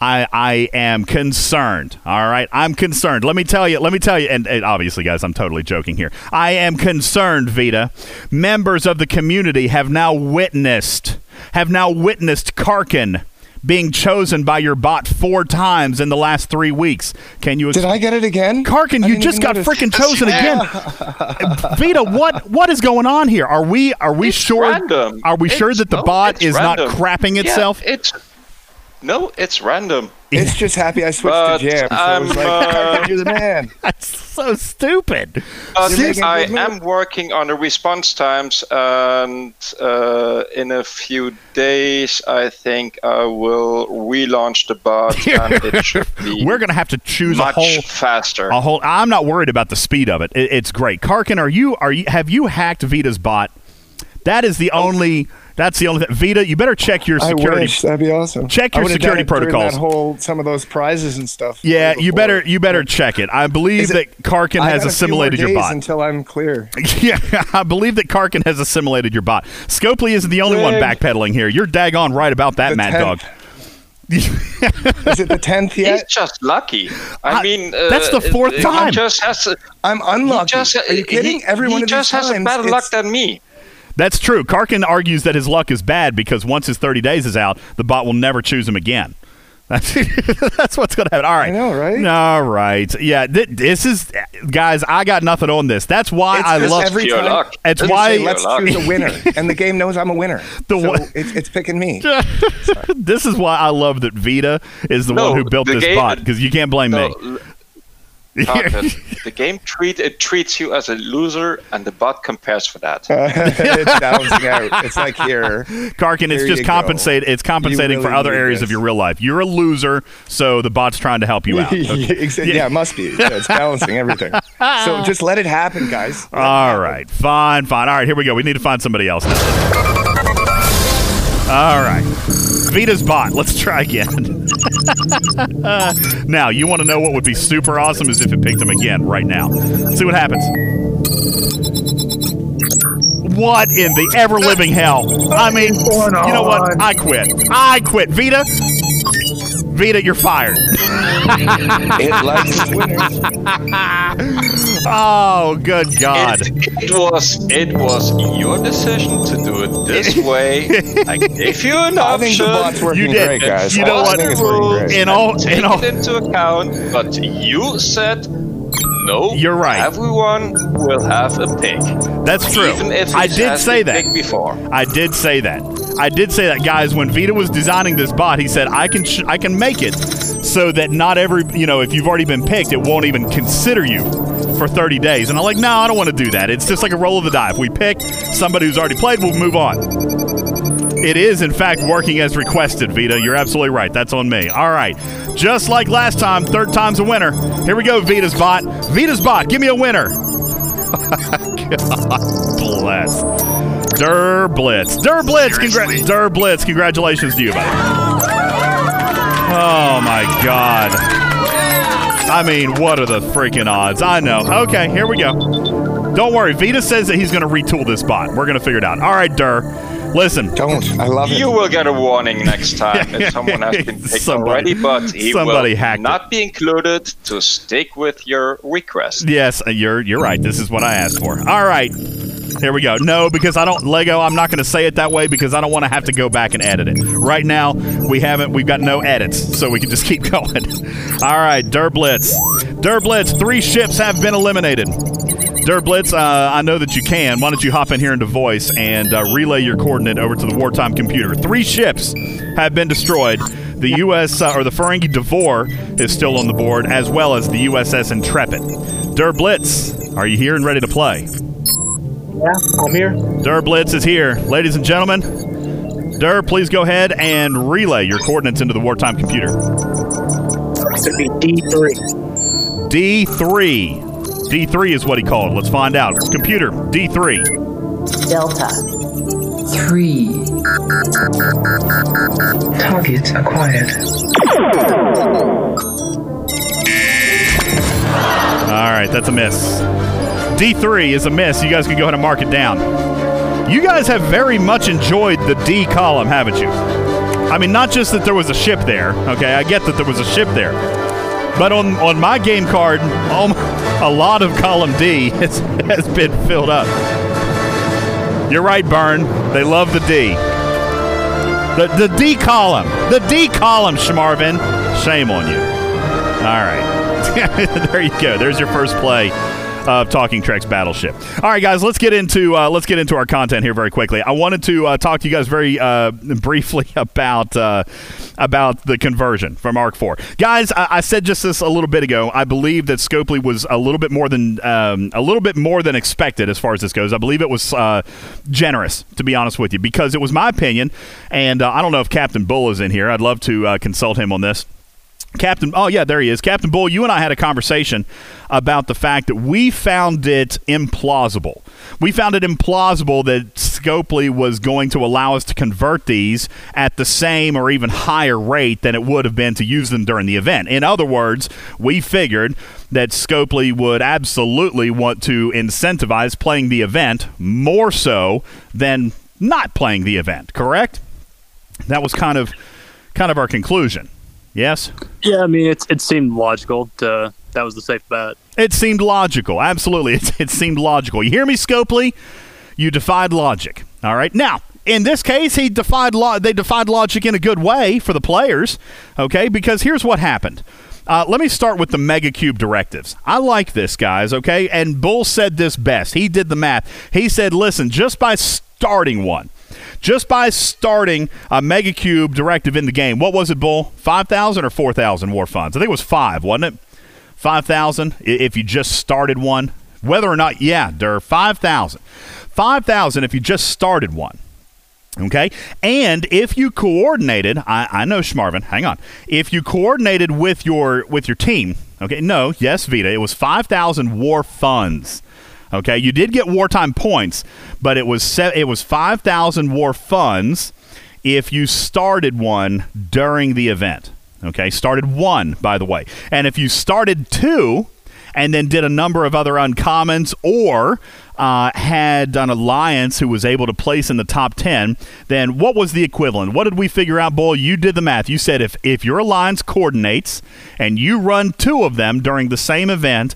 I I am concerned. All right, I'm concerned. Let me tell you. Let me tell you. And, and obviously, guys, I'm totally joking here. I am concerned. Vita, members of the community have now witnessed have now witnessed Karkin being chosen by your bot four times in the last three weeks. Can you? Did I get it again? Karkin, you just got freaking chosen again. Vita, what what is going on here? Are we are we It's sure? random. Are we sure that the no, bot it's is random. not crapping Yeah, itself? it's no, it's random. It's just happy I switched But to jam. So I was I'm, like, uh, you're the man. That's so stupid. But I good am working on the response times, and uh, in a few days, I think I will relaunch the bot, and it should be We're gonna have to choose much a whole faster. a whole. I'm not worried about the speed of it. it it's great. Karkin, are you are you have you hacked Vita's bot? That is the only. That's the only. Thing. Vita, you better check your I security. wish that'd be awesome. Check your would've security done it during protocols. That whole some of those prizes and stuff. Yeah, way you better you better check it. I believe it- that Karkin I has got a few more assimilated your days bot. until I'm clear. yeah, I believe that Karkin has assimilated your bot. Scopely isn't the only one backpedaling here. You're daggone right about that, The Mad 10th. Dog. Is it the tenth yet? He's yet? just lucky. I, I- mean, uh, that's the fourth he time. just has. A, I'm unlucky. just, Are you kidding? He, Every he one of just these has a times, better luck than me. That's true. Karkin argues that his luck is bad because once his 30 days is out, the bot will never choose him again. That's, that's what's going to happen. All right. I know, right? All right. Yeah. Th- this is, guys, I got nothing on this. That's why It's I love every Pure time. luck. It's why- say, let's Luck. choose a winner, and the game knows I'm a winner. The so one- it's, it's picking me. this is why I love that Vita is the No, one who built this game- bot because you can't blame No, me. L- Target, the game treat it treats you as a loser, and the bot compares for that. it's balancing out. It's like here. Karkin, it's just you go. compensate. It's compensating You for other need areas of your real life. You're a loser, so the bot's trying to help you out. Okay. Exa- yeah. it must be. Yeah, it's balancing everything. So just let it happen, guys. Let it All happen. right, fine, fine. All right, here we go. We need to find somebody else now. All right, Vita's bot. Let's try again. now, you want to know what would be super awesome is if it picked him again right now. Let's see what happens. What in the ever living hell? I mean, you know what? I quit. I quit. Vita, Vita, you're fired. It likes winners. Oh, good God. It, it was it was your decision to do it this way. I gave you an I think the option. bot's working You did. great, guys. You know I what? think it's working great. In all, Take in all, it into account, but you said no. You're right. Everyone will have a pick. that's true. Even if I he did has say been that. picked before. I did say that. I did say that, guys. When Vita was designing this bot, he said, "I can, sh- I can make it so that not every, you know, if you've already been picked, it won't even consider you for 30 days." And I'm like, "No, I don't want to do that. It's just like a roll of the die. If we pick somebody who's already played, we'll move on." It is, in fact, working as requested, Vita. You're absolutely right. That's on me. All right. Just like last time, third time's a winner. Here we go, Vita's bot. Vita's bot, give me a winner. God bless. Der Blitz. Der Blitz. Congra- Der Blitz. Congratulations to you, buddy. Oh, my God. I mean, what are the freaking odds? I know. Okay, here we go. Don't worry. Vita says that he's going to retool this bot. We're going to figure it out. All right, Der. Listen. Don't. I love it. You will get a warning next time if someone has been picked Somebody- already, but he somebody will hacked not be included to stick with your request. Yes, uh, you're you're right. This is what I asked for. All right. Here we go. No, because I don't Lego. I'm not going to say it that way because I don't want to have to go back and edit it. Right now, we haven't. We've got no edits, so we can just keep going. All right, Derblitz. Derblitz. Three ships have been eliminated. Derblitz, uh, I know that you can. Why don't you hop in here into voice and uh, relay your coordinate over to the wartime computer? Three ships have been destroyed. The U.S. Uh, or the Ferengi D'Vor is still on the board, as well as the USS Intrepid. Derblitz, are you here and ready to play? Yeah, I'm here. Derblitz is here. Ladies and gentlemen, Der, please go ahead and relay your coordinates into the wartime computer. It's gonna be D3. D3. D3 is what he called. Let's find out. Computer, D3. Delta. Three. Target acquired. All right, that's a miss. D3 is a miss. You guys can go ahead and mark it down. You guys have very much enjoyed the D column, haven't you? I mean, not just that there was a ship there. Okay, I get that there was a ship there, but on on my game card, a lot of column D has, has been filled up. You're right, Burn. They love the D. The the D column, the D column, Schmarvin. Shame on you. All right. there you go. There's your first play of Talking Treks Battleship. All right, guys, let's get into uh, let's get into our content here very quickly. I wanted to uh, talk to you guys very uh, briefly about uh, about the conversion from Arc Four, guys. I-, I said just this a little bit ago. I believe that Scopely was a little bit more than um, a little bit more than expected as far as this goes. I believe it was uh, generous, to be honest with you, because it was my opinion, and uh, I don't know if Captain Bull is in here. I'd love to consult him on this. Captain, oh yeah, there he is. Captain Bull, you and I had a conversation about the fact that we found it implausible. We found it implausible that Scopely was going to allow us to convert these at the same or even higher rate than it would have been to use them during the event. In other words, we figured that Scopely would absolutely want to incentivize playing the event more so than not playing the event, correct? That was kind of kind of our conclusion. Yes? Yeah, I mean, it's, it seemed logical. To, that was the safe bet. It seemed logical. Absolutely. It, it seemed logical. You hear me, Scopely? You defied logic. All right. Now, in this case, he defied lo- they defied logic in a good way for the players. Okay, because here's what happened. Uh, let me start with the mega cube directives. I like this, guys. Okay, and Bull said this best. He did the math. He said, "Listen, just by starting one." Just by starting a mega cube directive in the game, what was it, Bull? Five thousand or four thousand war funds? I think it was five, wasn't it? Five thousand if you just started one. Whether or not, yeah, there are five thousand. Five thousand if you just started one. Okay. And if you coordinated, I, I know Schmarvin, hang on. If you coordinated with your with your team, okay, no, yes, Vita, it was five thousand war funds. Okay, you did get wartime points, but it was se- it was five thousand war funds if you started one during the event. Okay, started one, by the way, and if you started two, and then did a number of other uncommons, or uh, had an alliance who was able to place in the top 10, then what was the equivalent? What did we figure out, Bull? You did the math. You said if, if your alliance coordinates and you run two of them during the same event,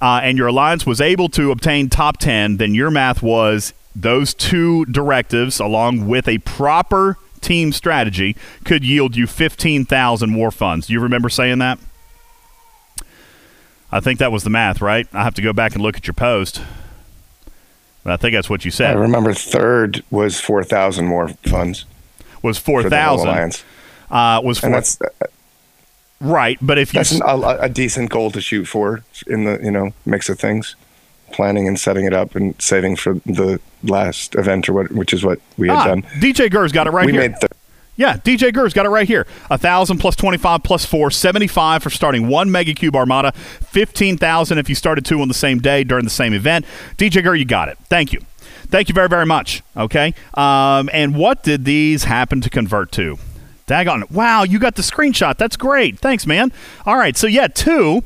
uh, and your alliance was able to obtain top 10, then your math was those two directives, along with a proper team strategy, could yield you 15,000 war funds. Do you remember saying that? I think that was the math, right? I have to go back and look at your post. But I think that's what you said. I remember third was 4,000 more funds. Was for the whole 4,000. Uh, was And four, that's right, but if you that's an, a, a decent goal to shoot for in the you know mix of things, planning and setting it up and saving for the last event or what, which is what we had Ah, done. DJ Gurr's got it right we here. made th- Yeah, DJ Gurr's got it right here. A thousand plus twenty five plus four, 75 for starting one Mega Cube Armada, fifteen thousand if you started two on the same day during the same event. DJ Gurr, you got it. Thank you. Thank you very, very much. Okay. Um, and what did these happen to convert to? Daggone. Wow, you got the screenshot. That's great. Thanks, man. All right, so yeah, two.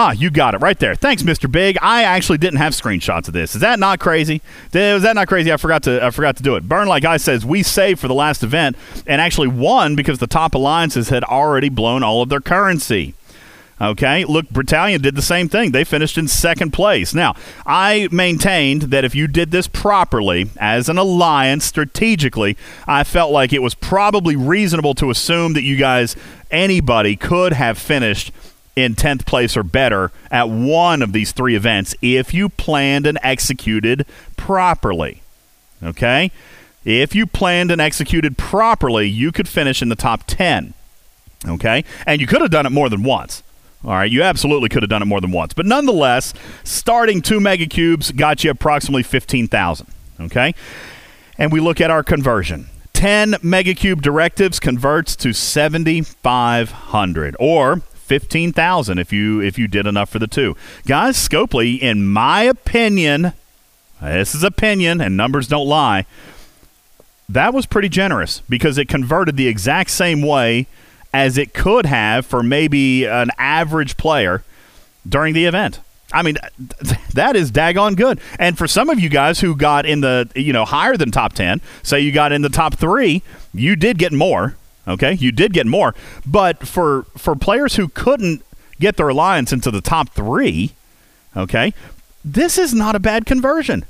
Ah, you got it right there. Thanks, Mr. Big. I actually didn't have screenshots of this. Is that not crazy? Was that not crazy? I forgot to I forgot to do it. Burn like I says we saved for the last event and actually won because the top alliances had already blown all of their currency. Okay, look, Battalion did the same thing. They finished in second place. Now, I maintained that if you did this properly as an alliance strategically, I felt like it was probably reasonable to assume that you guys, anybody, could have finished in 10th place or better at one of these three events if you planned and executed properly. Okay? If you planned and executed properly, you could finish in the top 10. Okay? And you could have done it more than once. All right, you absolutely could have done it more than once. But nonetheless, starting two mega cubes got you approximately 15,000. Okay? And we look at our conversion. 10 mega cube directives converts to 7500 or 15,000 if you if you did enough for the two. Guys, Scopely in my opinion, this is opinion and numbers don't lie. That was pretty generous because it converted the exact same way as it could have for maybe an average player during the event. I mean, that is daggone good. And for some of you guys who got in the, you know, higher than top 10, say you got in the top three, you did get more. Okay. You did get more. But for, for players who couldn't get their alliance into the top three, okay, this is not a bad conversion.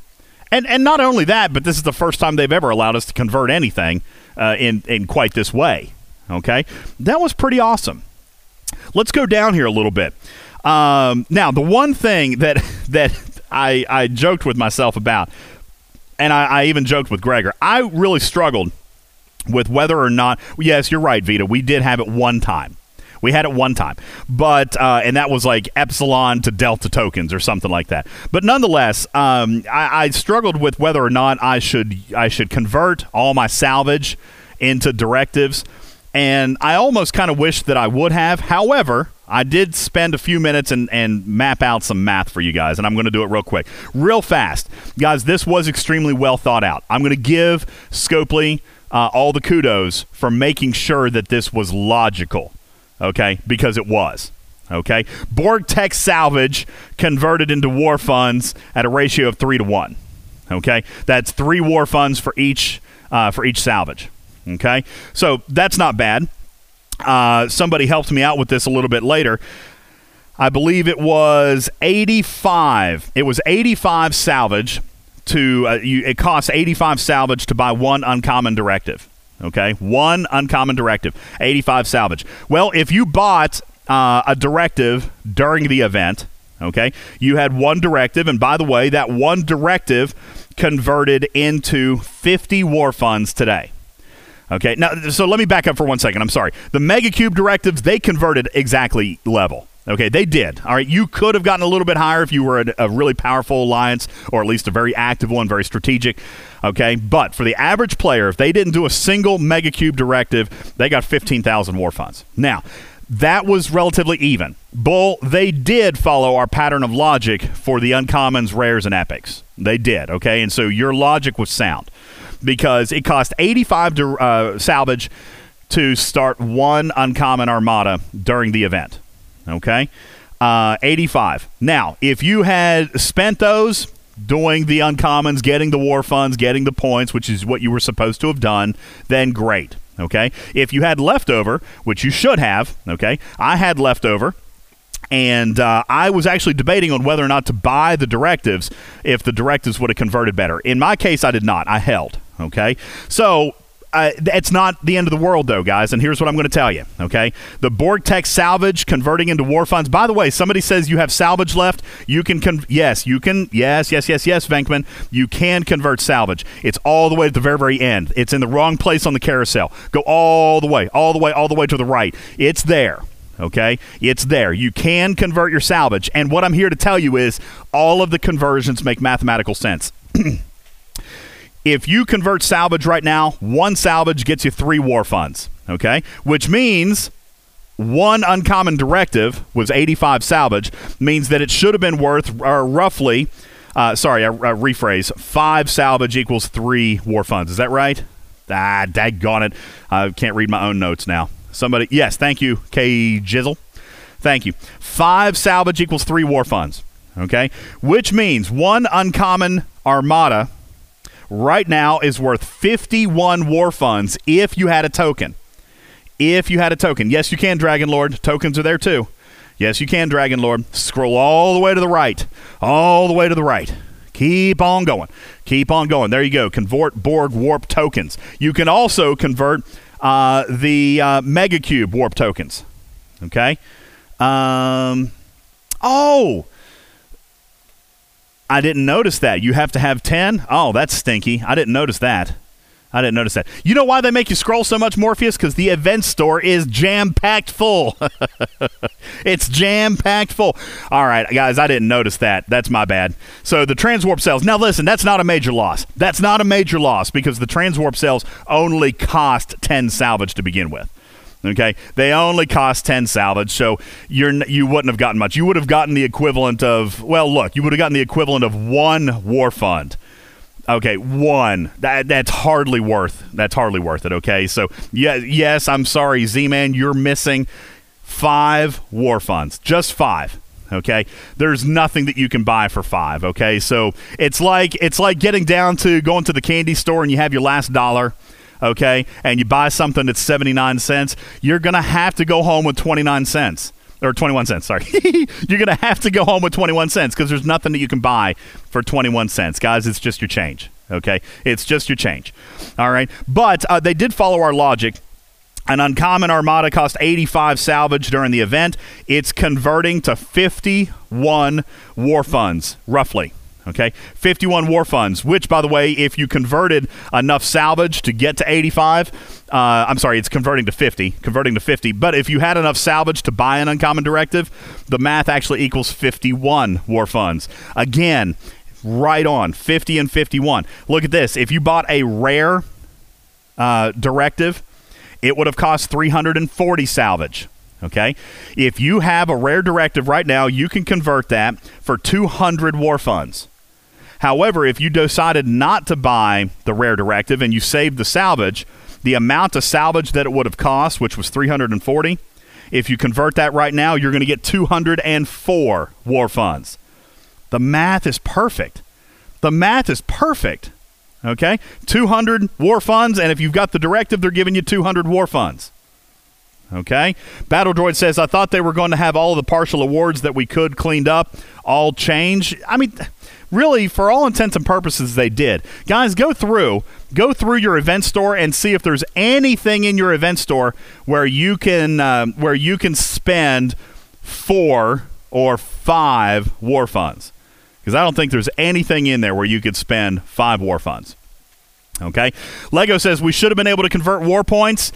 And, and not only that, but this is the first time they've ever allowed us to convert anything uh, in, in quite this way. Okay. That was pretty awesome. Let's go down here a little bit. Um, now, the one thing that that I, I joked with myself about, and I, I even joked with Gregor, I really struggled with whether or not. Yes, you're right, Vita. We did have it one time. We had it one time, but uh, and that was like epsilon to delta tokens or something like that. But nonetheless, um, I, I struggled with whether or not I should I should convert all my salvage into directives, and I almost kind of wish that I would have. However, I did spend a few minutes and, and map out some math for you guys, and I'm going to do it real quick, real fast. Guys, this was extremely well thought out. I'm going to give Scopely uh, all the kudos for making sure that this was logical, okay? Because it was. Okay, Borg Tech salvage converted into war funds at a ratio of three to one. Okay, that's three war funds for each uh, for each salvage. Okay, so that's not bad. Uh, somebody helped me out with this a little bit later. I believe it was 85. It was 85 salvage to uh, you, it costs 85 salvage to buy one uncommon directive. Okay, one uncommon directive, 85 salvage. Well, if you bought uh, a directive during the event, okay, you had one directive, and by the way, that one directive converted into 50 war funds today. Okay, now so let me back up for one second. I'm sorry. The Mega Cube directives they converted exactly level. Okay, they did. All right, you could have gotten a little bit higher if you were a, a, really powerful alliance or at least a very active one, very strategic. Okay, but for the average player, if they didn't do a single Mega Cube directive, they got 15,000 war funds. Now, that was relatively even. Bull, they did follow our pattern of logic for the uncommons, rares, and epics. They did, okay? And so your logic was sound because it cost 85 to uh, salvage to start one uncommon armada during the event. Okay? Uh, 85. Now, if you had spent those doing the uncommons, getting the war funds, getting the points, which is what you were supposed to have done, then great. Okay? If you had leftover, which you should have, okay? I had leftover and uh, I was actually debating on whether or not to buy the directives if the directives would have converted better. In my case, I did not. I held. Okay, so uh, it's not the end of the world, though, guys. And here's what I'm going to tell you. Okay, the Borg Tech salvage converting into war funds. By the way, somebody says you have salvage left. You can, con- yes, you can, yes, yes, yes, yes, Venkman. You can convert salvage. It's all the way at the very, very end. It's in the wrong place on the carousel. Go all the way, all the way, all the way to the right. It's there. Okay, it's there. You can convert your salvage, and what I'm here to tell you is all of the conversions make mathematical sense. if you convert salvage right now, one salvage gets you three war funds. Okay, which means one uncommon directive was 85 salvage means that it should have been worth uh, roughly. Uh, sorry, I, I rephrase. Five salvage equals three war funds. Is that right? Ah, daggone it. I can't read my own notes now. Somebody, yes, thank you, K Jizzle. Thank you. Five salvage equals three war funds. Okay, which means one uncommon armada right now is worth 51 war funds if you had a token. If you had a token, yes, you can, Dragon Lord. Tokens are there too. Yes, you can, Dragon Lord. Scroll all the way to the right, all the way to the right. Keep on going. Keep on going. There you go. Convert Borg Warp tokens. You can also convert uh, the uh, Mega Cube warp tokens. Okay. Um, oh, I didn't notice that. You have to have 10? Oh, that's stinky. I didn't notice that. I didn't notice that. You know why they make you scroll so much, Morpheus? Because the event store is jam packed full. it's jam packed full. All right, guys, I didn't notice that. That's my bad. So the transwarp cells. Now, listen, that's not a major loss. That's not a major loss because the transwarp cells only cost 10 salvage to begin with. Okay, they only cost ten salvage, so you're you wouldn't have gotten much. You would have gotten the equivalent of well, look, you would have gotten the equivalent of one war fund Okay, one. That that's hardly worth. That's hardly worth it. Okay, so yeah, yes, I'm sorry, Z-Man, you're missing five war funds. Just five. Okay, there's nothing that you can buy for five. Okay, so it's like it's like getting down to going to the candy store and you have your last dollar okay, and you buy something that's 79 cents, you're going to have to go home with 29 cents or 21 cents, sorry. You're going to have to go home with 21 cents because there's nothing that you can buy for 21 cents. Guys, it's just your change. Okay? It's just your change. All right? But uh, they did follow our logic. An uncommon armada cost 85 salvage during the event. It's converting to 51 war funds, roughly. Okay, 51 war funds, which, by the way, if you converted enough salvage to get to 85, uh, I'm sorry, it's converting to 50, converting to 50. But if you had enough salvage to buy an uncommon directive, the math actually equals 51 war funds. Again, right on 50 and 51. Look at this. If you bought a rare uh, directive, it would have cost 340 salvage. Okay? If you have a rare directive right now, you can convert that for 200 war funds. However, if you decided not to buy the rare directive and you saved the salvage, the amount of salvage that it would have cost, which was 340, if you convert that right now, you're going to get 204 war funds. The math is perfect. The math is perfect. Okay? 200 war funds, and if you've got the directive, they're giving you 200 war funds. Okay. Battle Droid says, I thought they were going to have all the partial awards that we could cleaned up, all change. I mean, really, for all intents and purposes, they did. Guys, go through, go through your event store and see if there's anything in your event store where you can, uh, where you can spend four or five war funds. Because I don't think there's anything in there where you could spend five war funds. Okay. Lego says we should have been able to convert war points.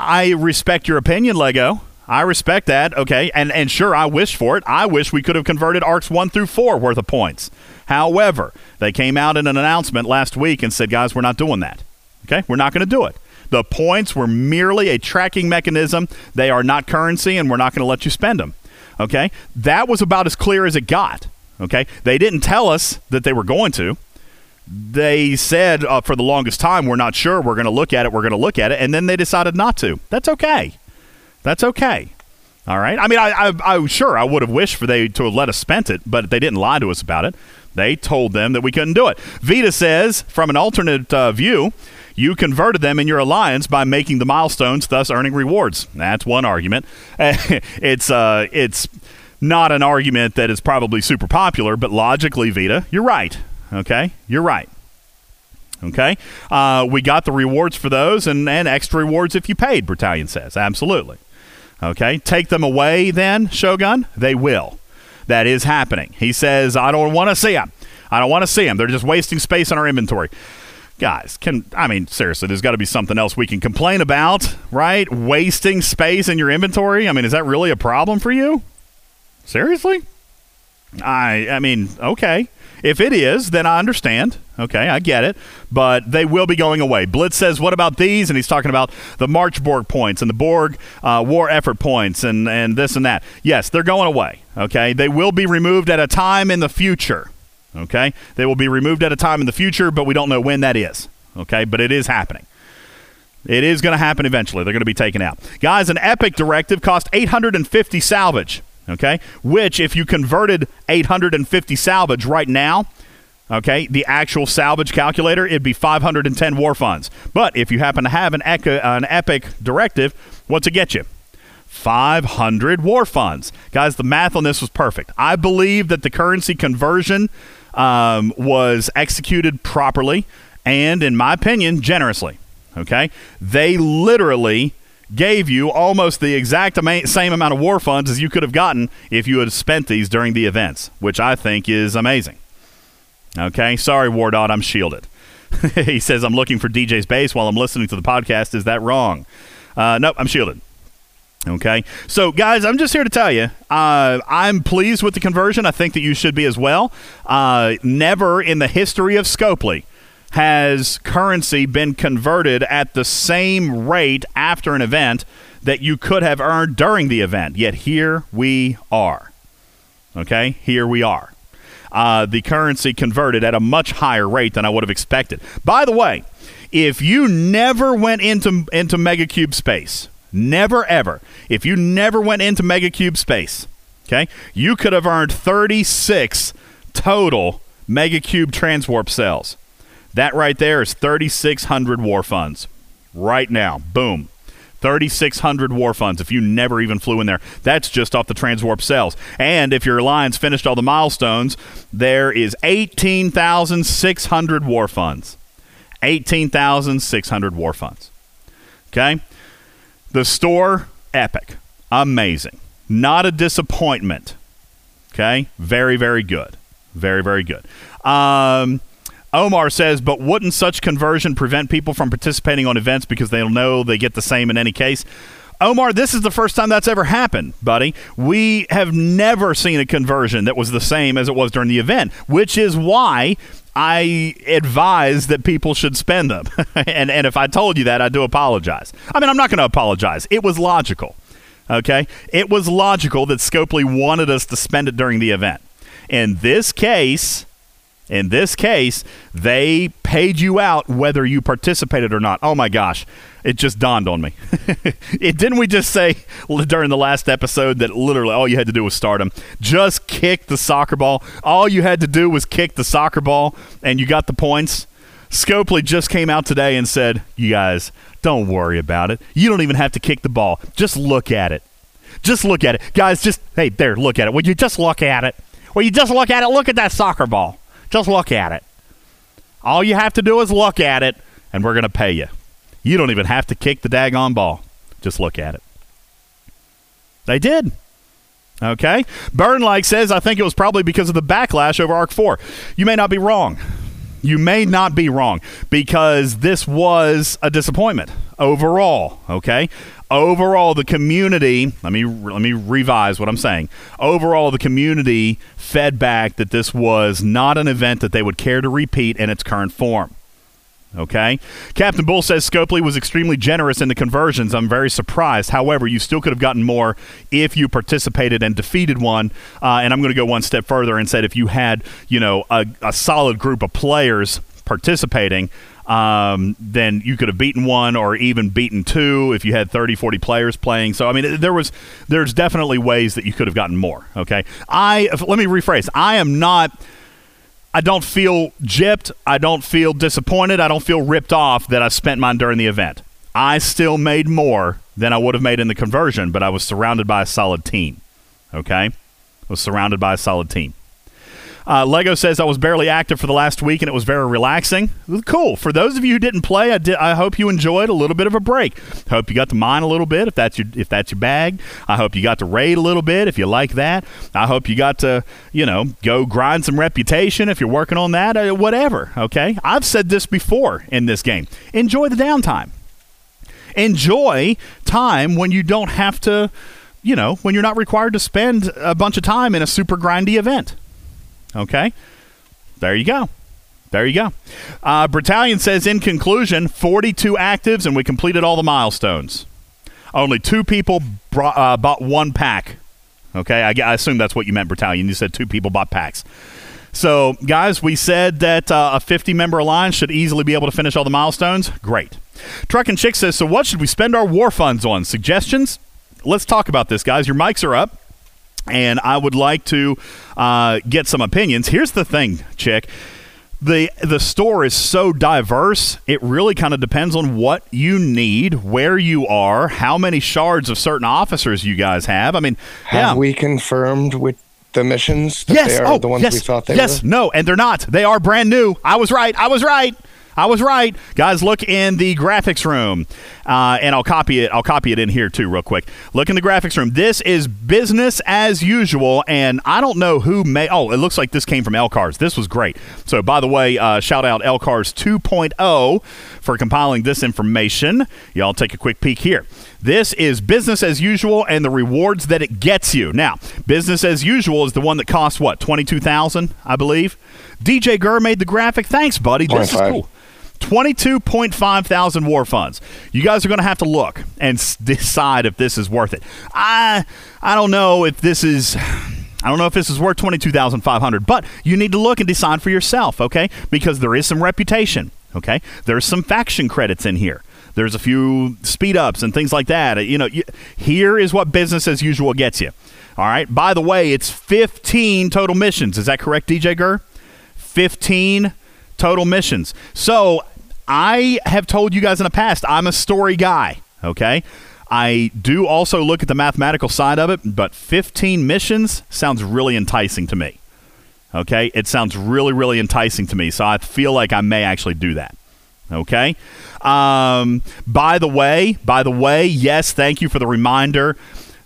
I respect your opinion, Lego. I respect that. Okay. And and sure, I wish for it. I wish we could have converted arcs one through four worth of points. However, they came out in an announcement last week and said, guys, we're not doing that. Okay. We're not going to do it. The points were merely a tracking mechanism. They are not currency, and we're not going to let you spend them. Okay. That was about as clear as it got. Okay. They didn't tell us that they were going to they said uh, for the longest time, we're not sure. We're going to look at it. We're going to look at it. And then they decided not to. That's okay. That's okay. All right. I mean, I, I, I sure I would have wished for they to have let us spent it, but they didn't lie to us about it. They told them that we couldn't do it. Vita says, from an alternate uh, view, you converted them in your alliance by making the milestones, thus earning rewards. That's one argument. it's uh, it's not an argument that is probably super popular, but logically, Vita, you're right. Okay, you're right. Okay, uh, we got the rewards for those, and and extra rewards if you paid. Battalion says absolutely. Okay, take them away then, Shogun. They will. That is happening. He says, I don't want to see them. I don't want to see them. They're just wasting space on our inventory. Guys, can I mean seriously? There's got to be something else we can complain about, right? Wasting space in your inventory. I mean, is that really a problem for you? Seriously? I I mean, okay. If it is, then I understand. Okay, I get it. But they will be going away. Blitz says, "What about these?" And he's talking about the March Borg points and the Borg uh, war effort points and and this and that. Yes, they're going away. Okay, they will be removed at a time in the future. Okay, they will be removed at a time in the future, but we don't know when that is. Okay, but it is happening. It is going to happen eventually. They're going to be taken out. Guys, an epic directive cost 850 salvage okay? Which, if you converted 850 salvage right now, okay, the actual salvage calculator, it'd be 510 war funds. But if you happen to have an, an epic directive, what's it get you? 500 war funds. Guys, the math on this was perfect. I believe that the currency conversion um, was executed properly and, in my opinion, generously. Okay? They literally gave you almost the exact ama- same amount of war funds as you could have gotten if you had spent these during the events, which I think is amazing. Okay, sorry, Wardot, I'm shielded. he says I'm looking for DJ's base while I'm listening to the podcast. Is that wrong? Uh, nope, I'm shielded. Okay, so guys, I'm just here to tell you, uh, I'm pleased with the conversion. I think that you should be as well. Uh, never in the history of Scopely has currency been converted at the same rate after an event that you could have earned during the event. Yet here we are. Okay, here we are. Uh, the currency converted at a much higher rate than I would have expected. By the way, if you never went into into megacube space, never ever, if you never went into megacube space, okay, you could have earned 36 total megacube transwarp cells. That right there is 3,600 war funds. Right now. Boom. 3,600 war funds if you never even flew in there. That's just off the transwarp cells. And if your alliance finished all the milestones, there is 18,600 war funds. 18,600 war funds. Okay? The store, epic. Amazing. Not a disappointment. Okay? Very, very good. Very, very good. Um, Omar says, but wouldn't such conversion prevent people from participating on events because they'll know they get the same in any case? Omar, this is the first time that's ever happened, buddy. We have never seen a conversion that was the same as it was during the event, which is why I advise that people should spend them. and, and if I told you that, I do apologize. I mean, I'm not going to apologize. It was logical. Okay? It was logical that Scopely wanted us to spend it during the event. In this case, in this case, they paid you out whether you participated or not. Oh my gosh, it just dawned on me. it didn't we just say during the last episode that literally all you had to do was start them. Just kick the soccer ball. All you had to do was kick the soccer ball and you got the points. Scopely just came out today and said, "You guys, don't worry about it. You don't even have to kick the ball. Just look at it. Just look at it, guys. Just hey, there, look at it. Will you just look at it? Will you just look at it? Look at that soccer ball. Just look at it. All you have to do is look at it, and we're gonna pay you. You don't even have to kick the daggone ball. Just look at it." They did. Okay. Burn like says, I think it was probably because of the backlash over Arc 4. You may not be wrong. You may not be wrong because this was a disappointment overall. Okay. Overall, the community. Let me let me revise what I'm saying. Overall, the community fed back that this was not an event that they would care to repeat in its current form. Okay. Captain Bull says Scopely was extremely generous in the conversions. I'm very surprised. However, you still could have gotten more if you participated and defeated one. Uh, and I'm going to go one step further and said if you had, you know, a, a solid group of players participating, um, then you could have beaten one or even beaten two if you had 30, 40 players playing. So, I mean, there was, there's definitely ways that you could have gotten more. Okay. I, let me rephrase. I am not I don't feel gypped. I don't feel disappointed. I don't feel ripped off that I spent mine during the event. I still made more than I would have made in the conversion, but I was surrounded by a solid team. Okay? I was surrounded by a solid team. Uh, Lego says I was barely active for the last week and it was very relaxing. Cool. For those of you who didn't play, I, did, I hope you enjoyed a little bit of a break. Hope you got to mine a little bit if that's your if that's your bag. I hope you got to raid a little bit if you like that. I hope you got to you know go grind some reputation if you're working on that. Uh, whatever. Okay, I've said this before in this game. Enjoy the downtime. Enjoy time when you don't have to you know, when you're not required to spend a bunch of time in a super grindy event. Okay? There you go. There you go. Uh, Battalion says, in conclusion, 42 actives, and we completed all the milestones. Only two people brought, uh, bought one pack. Okay, I, I, assume that's what you meant, Battalion. You said two people bought packs. So, guys, we said that uh, a 50 member alliance should easily be able to finish all the milestones. Great. Truck and Chick says, so what should we spend our war funds on? Suggestions? Let's talk about this, guys. Your mics are up and I would like to uh, get some opinions. Here's the thing, Chick. The, the store is so diverse, it really kind of depends on what you need, where you are, how many shards of certain officers you guys have. I mean, have yeah. we confirmed with the missions that yes. they are oh, the ones yes. we thought they yes. were? Yes, no, and they're not. They are brand new. I was right. I was right. I was right, guys. Look in the graphics room, uh, and I'll copy it. I'll copy it in here too, real quick. Look in the graphics room. This is business as usual, and I don't know who may. Oh, it looks like this came from Elcars. This was great. So, by the way, uh, shout out Elcars 2.0 for compiling this information. Y'all take a quick peek here. This is business as usual and the rewards that it gets you. Now, business as usual is the one that costs what twenty two thousand, I believe. DJ Gurr made the graphic. Thanks, buddy. This is cool. 22.5 thousand war funds. You guys are going to have to look and decide if this is worth it. I I don't know if this is I don't know if this is worth 22,500, but you need to look and decide for yourself, okay? Because there is some reputation, okay? There's some faction credits in here. There's a few speed ups and things like that. You know, you, here is what business as usual gets you. All right. By the way, it's 15 total missions. Is that correct, DJ Gurr? 15 total missions. So I have told you guys in the past, I'm a story guy, okay? I do also look at the mathematical side of it, but 15 missions sounds really enticing to me. Okay? It sounds really, really enticing to me. So I feel like I may actually do that. Okay? Um, by the way, by the way, yes, thank you for the reminder.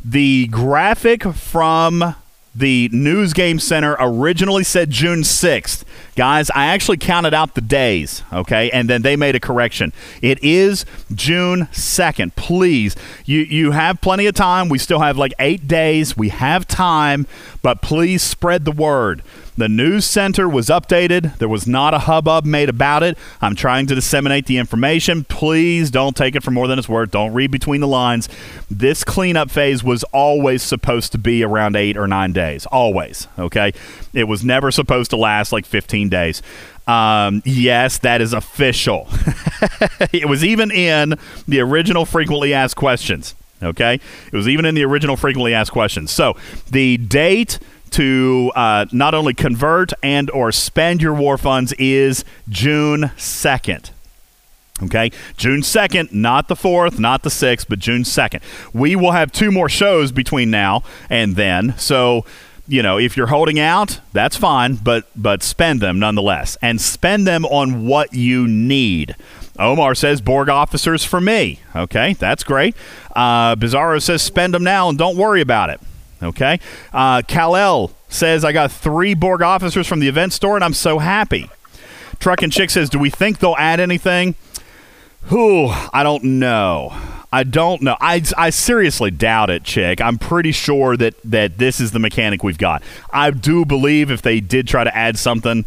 The graphic from the News Game Center originally said June 6th. Guys, I actually counted out the days, okay? And then they made a correction. It is June 2nd. Please, you, you have plenty of time. We still have like eight days. We have time, but please spread the word. The news center was updated. There was not a hubbub made about it. I'm trying to disseminate the information. Please don't take it for more than it's worth. Don't read between the lines. This cleanup phase was always supposed to be around eight or nine days. Always. Okay? It was never supposed to last like 15 days. Um, yes, that is official. it was even in the original frequently asked questions. Okay? It was even in the original frequently asked questions. So the date to uh, not only convert and or spend your war funds is June 2nd. Okay, June 2nd, not the 4th, not the 6th, but June 2nd. We will have two more shows between now and then. So, you know, if you're holding out, that's fine, but but spend them nonetheless and spend them on what you need. Omar says Borg officers for me. Okay, that's great. Uh, Bizarro says spend them now and don't worry about it. Okay. Uh, Kal-El says I got three Borg officers from the event store and I'm so happy. Truck and Chick says, do we think they'll add anything? Whew, I don't know. I don't know. I, I seriously doubt it, Chick. I'm pretty sure that, that this is the mechanic we've got. I do believe if they did try to add something,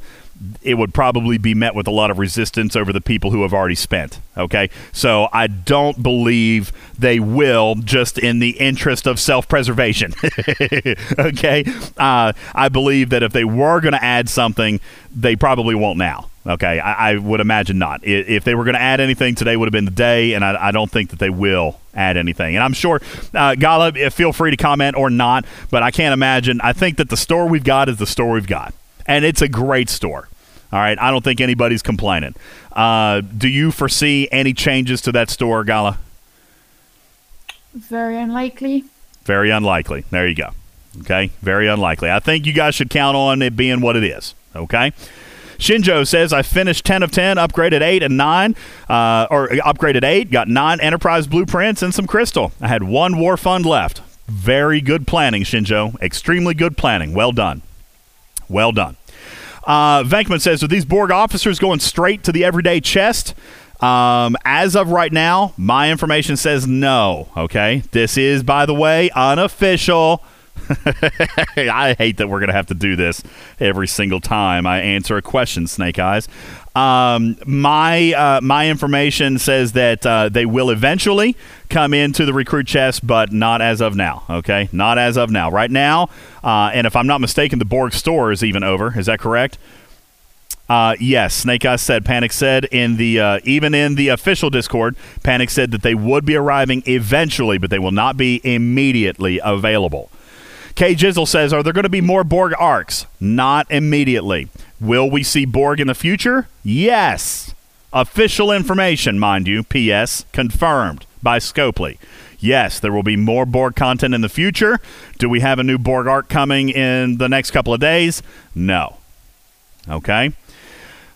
it would probably be met with a lot of resistance over the people who have already spent. Okay, so I don't believe they will, just in the interest of self-preservation. okay, uh, I believe that if they were going to add something, they probably won't now. Okay, I, I would imagine not. If they were going to add anything, today would have been the day, and I, I don't think that they will add anything. And I'm sure, uh, Gala, feel free to comment or not, but I can't imagine. I think that the store we've got is the store we've got, and it's a great store. All right, I don't think anybody's complaining. Uh, do you foresee any changes to that store, Gala? Very unlikely. Very unlikely. There you go. Okay, very unlikely. I think you guys should count on it being what it is. Okay. Shinjo says I finished 10 of 10, upgraded 8 and 9, uh, or upgraded 8, got 9 Enterprise blueprints and some crystal. I had one war fund left. Very good planning, Shinjo. Extremely good planning. Well done. Well done. Uh, Venkman says, Are these Borg officers going straight to the everyday chest? Um, as of right now, my information says no. Okay. This is, by the way, unofficial. I hate that we're going to have to do this every single time I answer a question, Snake Eyes. Um, my uh, my information says that uh, they will eventually come into the recruit chest, but not as of now. Okay, not as of now. Right now, uh, and if I'm not mistaken, the Borg store is even over. Is that correct? Uh, yes, Snake Eyes said. Panic said in the uh, even in the official Discord, Panic said that they would be arriving eventually, but they will not be immediately available. K Jizzle says, Are there going to be more Borg arcs? Not immediately. Will we see Borg in the future? Yes. Official information, mind you. P.S. Confirmed by Scopely. Yes, there will be more Borg content in the future. Do we have a new Borg arc coming in the next couple of days? No. Okay.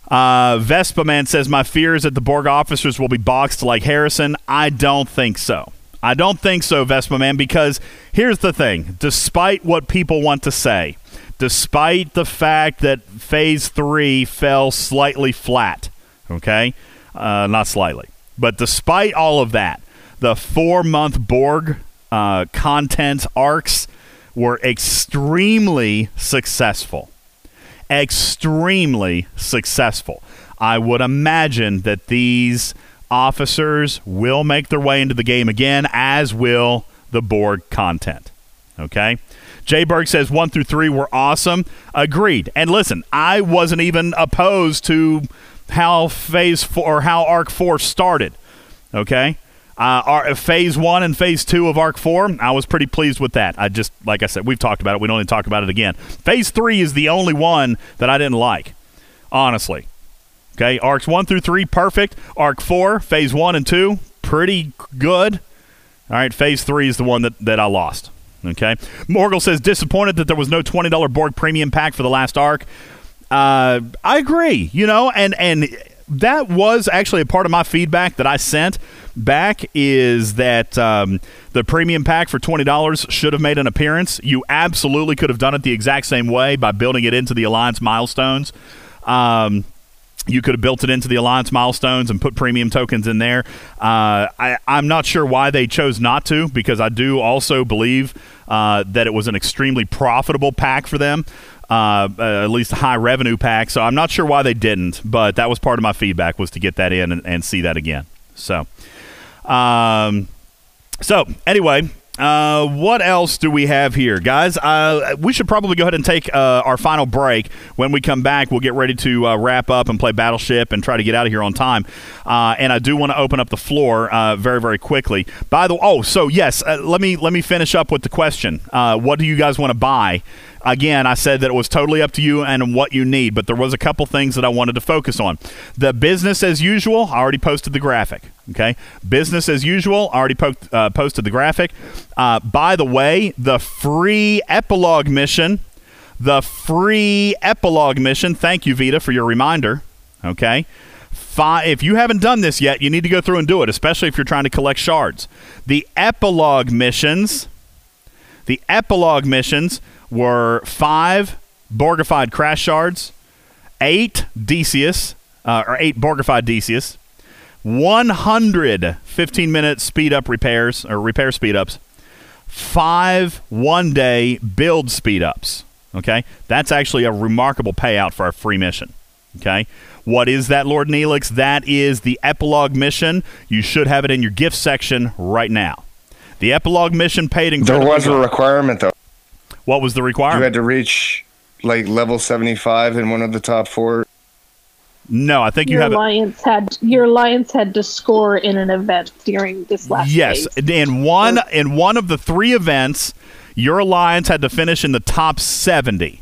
Uh, Vespa Man says, My fear is that the Borg officers will be boxed like Harrison. I don't think so. I don't think so, Vespa Man, because here's the thing. Despite what people want to say, despite the fact that Phase 3 fell slightly flat, okay? Uh, not slightly. But despite all of that, the four month Borg uh, content arcs were extremely successful extremely successful. I would imagine that these officers will make their way into the game again, as will the Borg content. Okay? Jay Berg says one through three were awesome. Agreed. And listen, I wasn't even opposed to how phase four or how arc four started. Okay? Uh, our, phase one and phase two of Arc 4, I was pretty pleased with that. I just, like I said, we've talked about it. We don't need to talk about it again. Phase three is the only one that I didn't like, honestly. Okay, Arcs one through three, perfect. Arc 4, phase one and two, pretty good. All right, phase three is the one that, that I lost. Okay. Morgul says, disappointed that there was no $20 Borg premium pack for the last arc. Uh, I agree, you know, and, and that was actually a part of my feedback that I sent back is that um, the premium pack for $20 should have made an appearance. You absolutely could have done it the exact same way by building it into the Alliance milestones. Um, you could have built it into the Alliance milestones and put premium tokens in there. Uh, I, I'm not sure why they chose not to, because I do also believe uh, that it was an extremely profitable pack for them. Uh, uh, at least a high revenue pack. So I'm not sure why they didn't, but that was part of my feedback was to get that in and, and see that again. So, um, so anyway, uh, what else do we have here, guys? Uh, we should probably go ahead and take uh, our final break. When we come back, we'll get ready to uh, wrap up and play Battleship and try to get out of here on time. Uh, and I do want to open up the floor uh, very, very quickly. By the oh, so yes, let me let me finish up with the question. what do you guys want to buy? Again, I said that it was totally up to you and what you need, but there was a couple things that I wanted to focus on. The business as usual, I already posted the graphic. Okay, business as usual, I already po- uh, posted the graphic. Uh, by the way, the free epilogue mission, the free epilogue mission. Thank you, Vita, for your reminder. Okay. If you haven't done this yet, you need to go through and do it, especially if you're trying to collect shards. The epilogue missions, the epilogue missions were five Borgified crash shards, eight Decius, uh, or eight Borgified Decius, 100 15 minute speed up repairs or repair speed ups, five one day build speed ups. Okay, that's actually a remarkable payout for a free mission. Okay, what is that, Lord Neelix? That is the epilogue mission. You should have it in your gift section right now. The epilogue mission paid in. There was a requirement though. What was the requirement? You had to reach like level 75 in one of the top four. no, I think you your have it. alliance had your alliance had to score in an event during this last Yes, phase. in one in one of the three events, your alliance had to finish in the top seventy.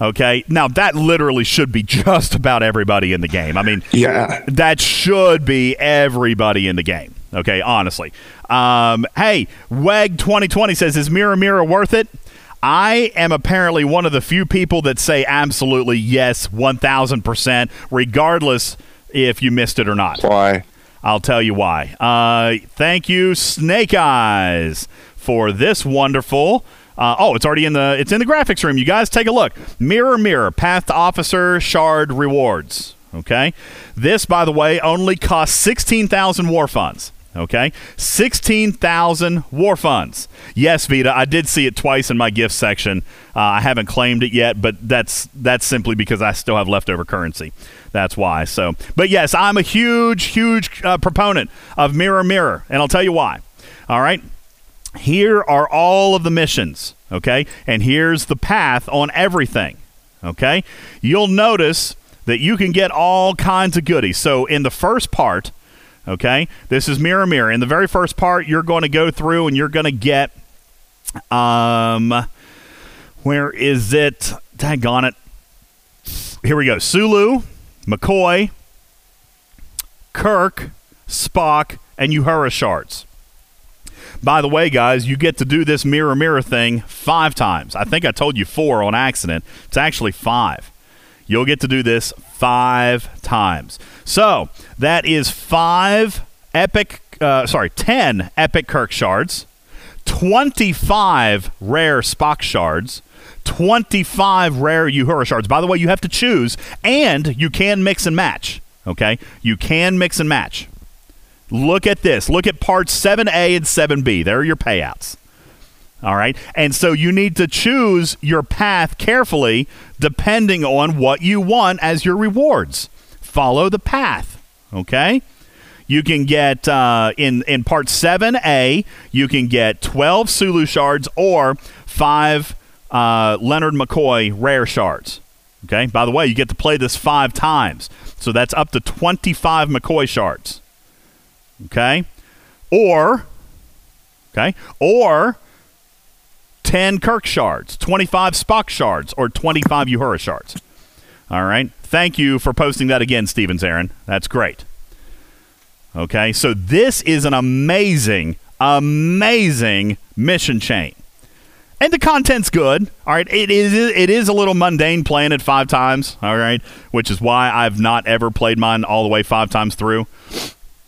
Okay, now that literally should be just about everybody in the game. I mean, Yeah. that should be everybody in the game. Okay, honestly. Um, hey, Weg twenty twenty says, "Is Mirror Mirror worth it?" I am apparently one of the few people that say absolutely yes, one thousand percent, regardless if you missed it or not. Why? I'll tell you why. Uh, thank you, Snake Eyes, for this wonderful. Uh, oh, it's already in the it's in the graphics room. You guys take a look. Mirror, mirror, path to officer shard rewards. Okay, this by the way only costs sixteen thousand war funds. Okay, sixteen thousand war funds. Yes, Vita, I did see it twice in my gift section. Uh, I haven't claimed it yet, but that's that's simply because I still have leftover currency. That's why. So, but yes, I'm a huge, huge uh, proponent of Mirror Mirror, and I'll tell you why. All right. Here are all of the missions, okay? And here's the path on everything, okay? You'll notice that you can get all kinds of goodies. So, in the first part, okay, this is Mirror Mirror. In the very first part, you're going to go through and you're going to get, um, where is it? Daggone it. Here we go. Sulu, McCoy, Kirk, Spock, and Uhura shards. By the way, guys, you get to do this mirror mirror thing five times. I think I told you four on accident. It's actually five. You'll get to do this five times. So that is five epic, uh, sorry, 10 epic Kirk shards, 25 rare Spock shards, 25 rare Uhura shards. By the way, you have to choose, and you can mix and match. Okay? You can mix and match. Look at this. Look at parts 7A and 7B. There are your payouts. All right. And so you need to choose your path carefully depending on what you want as your rewards. Follow the path. Okay. You can get uh, in in part 7A, you can get 12 Sulu shards or 5 uh, Leonard McCoy rare shards. Okay? By the way, you get to play this 5 times. So that's up to 25 McCoy shards. Okay? Or okay? Or 10 Kirk shards, 25 Spock shards, or 25 Uhura shards. All right. Thank you for posting that again, Stevens Aaron. That's great. Okay, so this is an amazing, amazing mission chain. And the content's good. All right, it is it is a little mundane playing it five times. All right, which is why I've not ever played mine all the way five times through.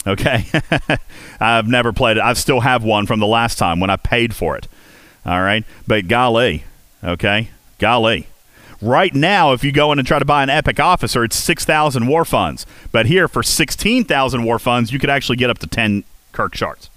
Okay, I've never played it. I still have one from the last time when I paid for it. All right, but golly, okay, golly. Right now, if you go in and try to buy an Epic Officer, it's 6,000 war funds. But here, for 16,000 war funds, you could actually get up to 10 Kirk shards.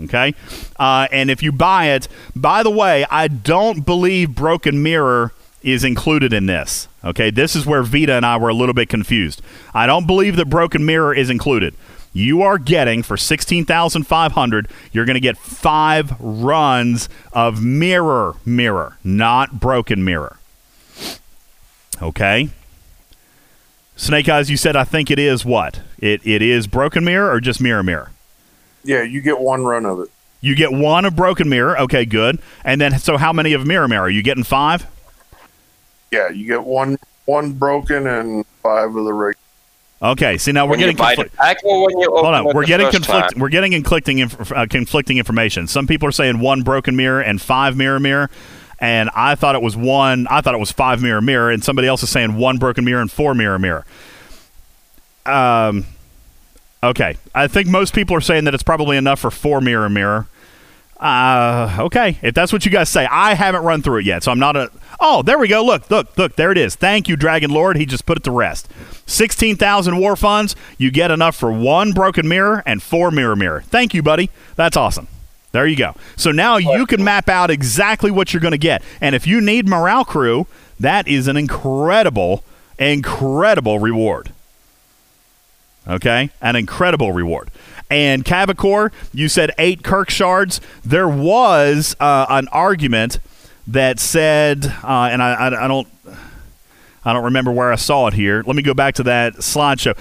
Okay? Uh, and if you buy it, by the way, I don't believe Broken Mirror is included in this. Okay? This is where Vita and I were a little bit confused. I don't believe that Broken Mirror is included. You are getting for 16,500, you're going to get 5 runs of Mirror Mirror, not Broken Mirror. Okay? Snake Eyes, you said I think it is what? It it is Broken Mirror or just Mirror Mirror? Yeah, you get one run of it. You get one of broken mirror. Okay, good. And then, so how many of mirror mirror? Are you getting five? Yeah, you get one one broken and five of the regular. Okay. See now we're when getting you buy the conflict- pack or when you open Hold on, we're getting first conflict. time? We're getting conflicting inf- uh, conflicting information. Some people are saying one broken mirror and five mirror mirror, and I thought it was one. I thought it was five mirror mirror, and somebody else is saying one broken mirror and four mirror mirror. Um, okay, I think most people are saying that it's probably enough for four mirror mirror. Uh, okay, if that's what you guys say, I haven't run through it yet, so I'm not a. Oh, there we go. Look, look, look. There it is. Thank you, Dragon Lord. He just put it to rest. Sixteen thousand war funds. You get enough for one broken mirror and four mirror mirror. Thank you, buddy. That's awesome. There you go. So now you can map out exactly what you're going to get. And if you need morale crew, that is an incredible, incredible reward. Okay? An incredible reward. And Cavacor, you said eight Kirk shards. There was uh, an argument that said, uh, and I, I, I don't, I don't remember where I saw it here. Let me go back to that slideshow.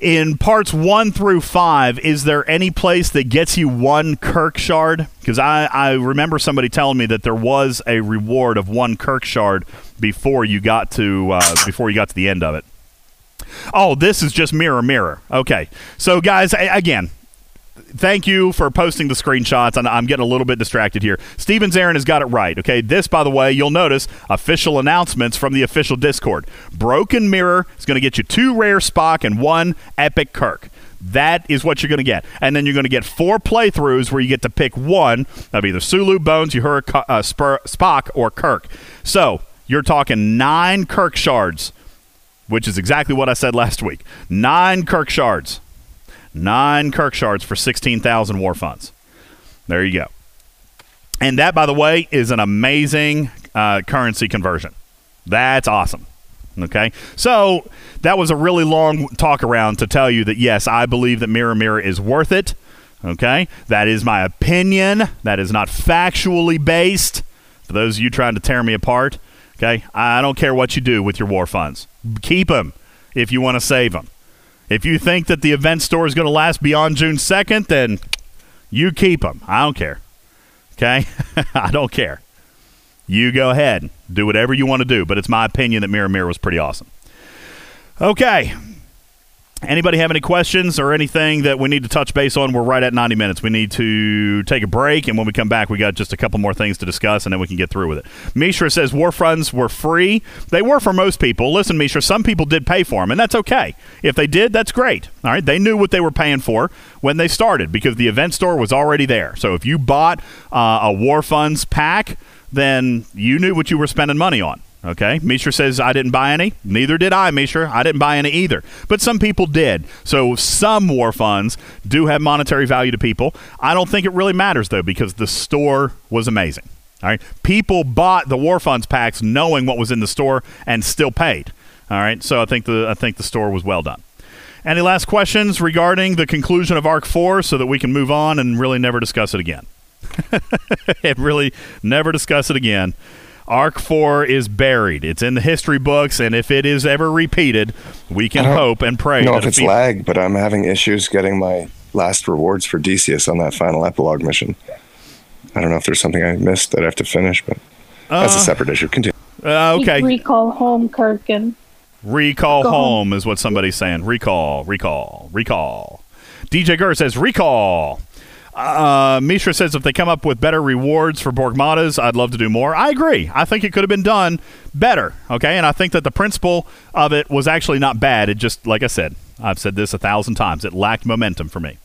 In parts one through five, is there any place that gets you one Kirk shard? Because I, I remember somebody telling me that there was a reward of one Kirk shard before you got to uh, before you got to the end of it. Oh, this is just mirror mirror. Okay, so guys, again, thank you for posting the screenshots. And I'm getting a little bit distracted here. Stevens Aaron has got it right. Okay, this, by the way, you'll notice official announcements from the official Discord. Broken Mirror is going to get you two rare Spock and one epic Kirk. That is what you're going to get. And then you're going to get four playthroughs where you get to pick one of either Sulu, Bones, Uhura, uh, Spur- Spock, or Kirk. So you're talking nine Kirk shards, which is exactly what I said last week. Nine Kirk shards. Nine Kirk shards for 16,000 war funds. There you go. And that, by the way, is an amazing uh, currency conversion. That's awesome. Okay. So that was a really long talk around to tell you that, yes, I believe that Mirror Mirror is worth it. Okay. That is my opinion. That is not factually based. For those of you trying to tear me apart, okay, I don't care what you do with your war funds. Keep them if you want to save them. If you think that the event store is going to last beyond June 2nd, then you keep them. I don't care. Okay? I don't care. You go ahead. Do whatever you want to do, but it's my opinion that Mirror Mirror was pretty awesome. Okay. Anybody have any questions or anything that we need to touch base on? We're right at 90 minutes. We need to take a break, and when we come back, we got just a couple more things to discuss, and then we can get through with it. Mishra says war funds were free. They were for most people. Listen, Mishra, some people did pay for them, and that's okay. If they did, that's great. All right, they knew what they were paying for when they started because the event store was already there. So if you bought uh, a war funds pack, then you knew what you were spending money on. Okay, Mishra says I didn't buy any. Neither did I, Mishra. I didn't buy any either. But some people did. So some war funds do have monetary value to people. I don't think it really matters though because the store was amazing. All right, people bought the war funds packs knowing what was in the store and still paid. All right, so I think the I think the store was well done. Any last questions regarding the conclusion of Arc Four, so that we can move on and really never discuss it again? and really never discuss it again. Arc 4 is buried. It's in the history books, and if it is ever repeated, we can I don't hope and pray. know that if it's fe- lag, but I'm having issues getting my last rewards for Decius on that final epilogue mission. I don't know if there's something I missed that I have to finish, but that's a Uh, separate issue. Continue. Uh, okay. Recall home, Kirk, and Recall Go home is what somebody's saying. Recall, recall, recall. DJ Gurr says recall. Uh, Mishra says if they come up with better rewards for Borgmatas, I'd love to do more. I agree. I think it could have been done better. Okay, and I think that the principle of it was actually not bad. It just, like I said, I've said this a thousand times. It lacked momentum for me.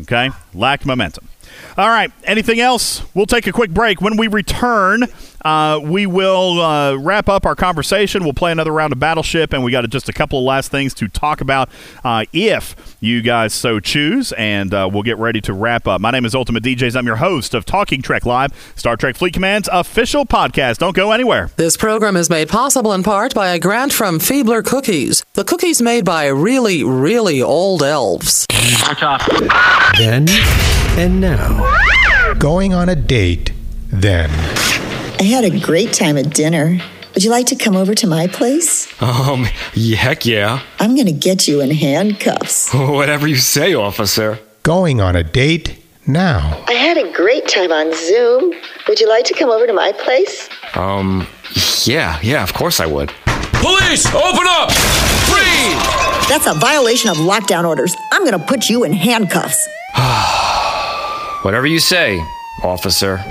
Okay, lacked momentum. All right. Anything else? We'll take a quick break. When we return, uh, we will uh, wrap up our conversation. We'll play another round of Battleship, and we got just a couple of last things to talk about uh, if you guys so choose, and uh, we'll get ready to wrap up. My name is Ultimate DJs. I'm your host of Talking Trek Live, Star Trek Fleet Command's official podcast. Don't go anywhere. This program is made possible in part by a grant from Feebler Cookies. The cookies made by really, really old elves. Then and now. Going on a date, then. I had a great time at dinner. Would you like to come over to my place? Um, heck yeah. I'm going to get you in handcuffs. Whatever you say, officer. Going on a date, now? I had a great time on Zoom. Would you like to come over to my place? Um, yeah, yeah, of course I would. Police, open up! Freeze! That's a violation of lockdown orders. I'm going to put you in handcuffs. Whatever you say, officer.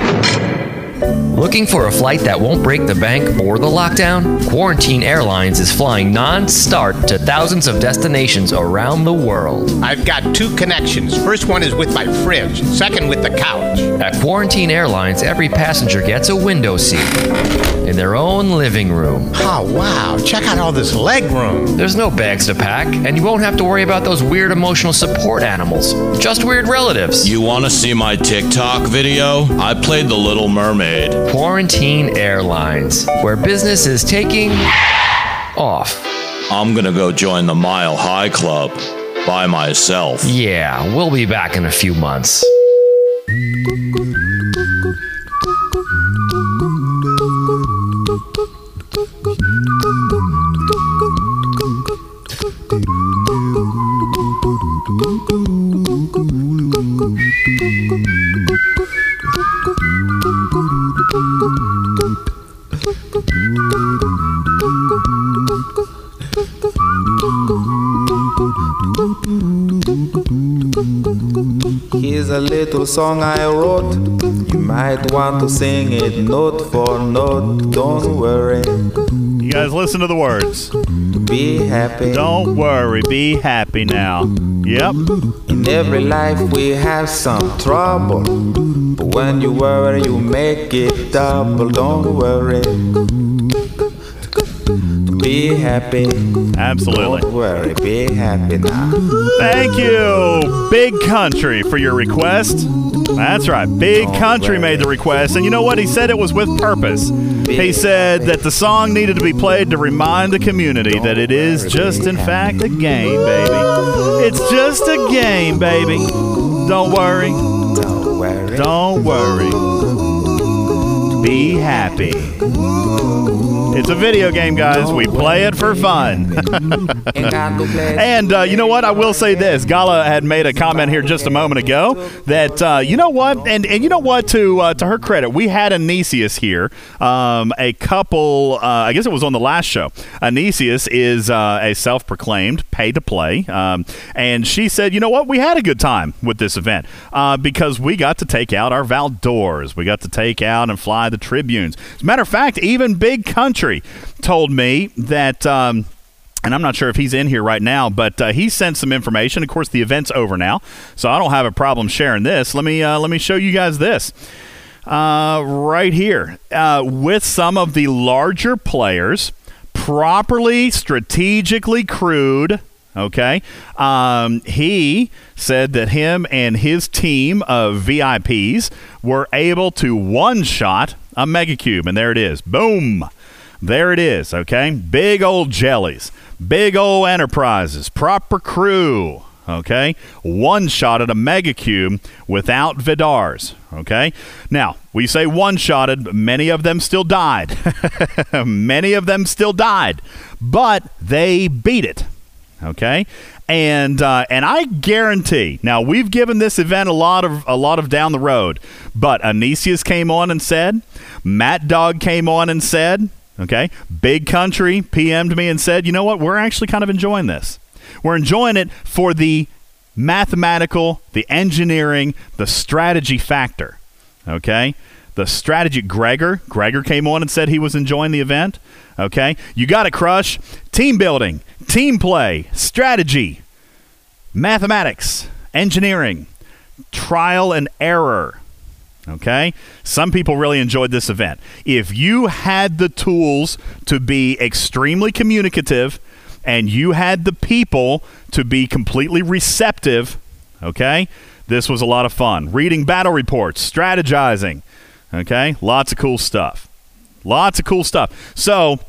Looking for a flight that won't break the bank or the lockdown? Quarantine Airlines is flying non-start to thousands of destinations around the world. I've got two connections. First one is with my fridge, second with the couch. At Quarantine Airlines, every passenger gets a window seat in their own living room. Oh, wow. Check out all this leg room. There's no bags to pack, and you won't have to worry about those weird emotional support animals. Just weird relatives. You want to see my TikTok video? I played The Little Mermaid. Quarantine Airlines, where business is taking off. I'm gonna go join the Mile High Club by myself. Yeah, we'll be back in a few months. Song I wrote. You might want to sing it note for note. Don't worry. You guys listen to the words. Be happy. Don't worry, be happy now. Yep. In every life we have some trouble. But when you worry, you make it double. Don't worry. Be happy. Absolutely. Don't worry, be happy now. Thank you, Big Country, for your request. That's right. Big Country made the request. And you know what? He said it was with purpose. He said that the song needed to be played to remind the community that it is just, in fact, a game, baby. It's just a game, baby. Don't worry. Don't worry. Don't worry. Be happy. It's a video game, guys. We play it for fun. and uh, you know what? I will say this. Gala had made a comment here just a moment ago that uh, you know what, and and you know what? To uh, to her credit, we had Anisius here. Um, a couple. Uh, I guess it was on the last show. Anisius is uh, a self-proclaimed pay to play, um, and she said, you know what? We had a good time with this event uh, because we got to take out our Valdores. We got to take out and fly the Tribunes. As a matter of fact, even Big Country told me that. Um, and I'm not sure if he's in here right now, but uh, he sent some information. Of course, the event's over now, so I don't have a problem sharing this. Let me uh, let me show you guys this uh, right here uh, with some of the larger players, properly strategically crewed. Okay, um, he said that him and his team of VIPs were able to one shot a megacube, and there it is. Boom. There it is, okay? Big old jellies, big old enterprises, proper crew, okay? One shot at a megacube without Vidars, okay? Now, we say one shotted, but many of them still died. many of them still died, but they beat it, okay? And uh, and I guarantee. Now we've given this event a lot of a lot of down the road, but Anisius came on and said, Matt Dog came on and said, Okay. Big Country PM'd me and said, you know what? We're actually kind of enjoying this. We're enjoying it for the mathematical, the engineering, the strategy factor. Okay. The strategy. Gregor, Gregor came on and said he was enjoying the event. Okay. You got it, Crush. Team building, team play, strategy, mathematics, engineering, trial and error. Okay? Some people really enjoyed this event. If you had the tools to be extremely communicative and you had the people to be completely receptive, okay? This was a lot of fun. Reading battle reports, strategizing, okay? Lots of cool stuff. Lots of cool stuff. So,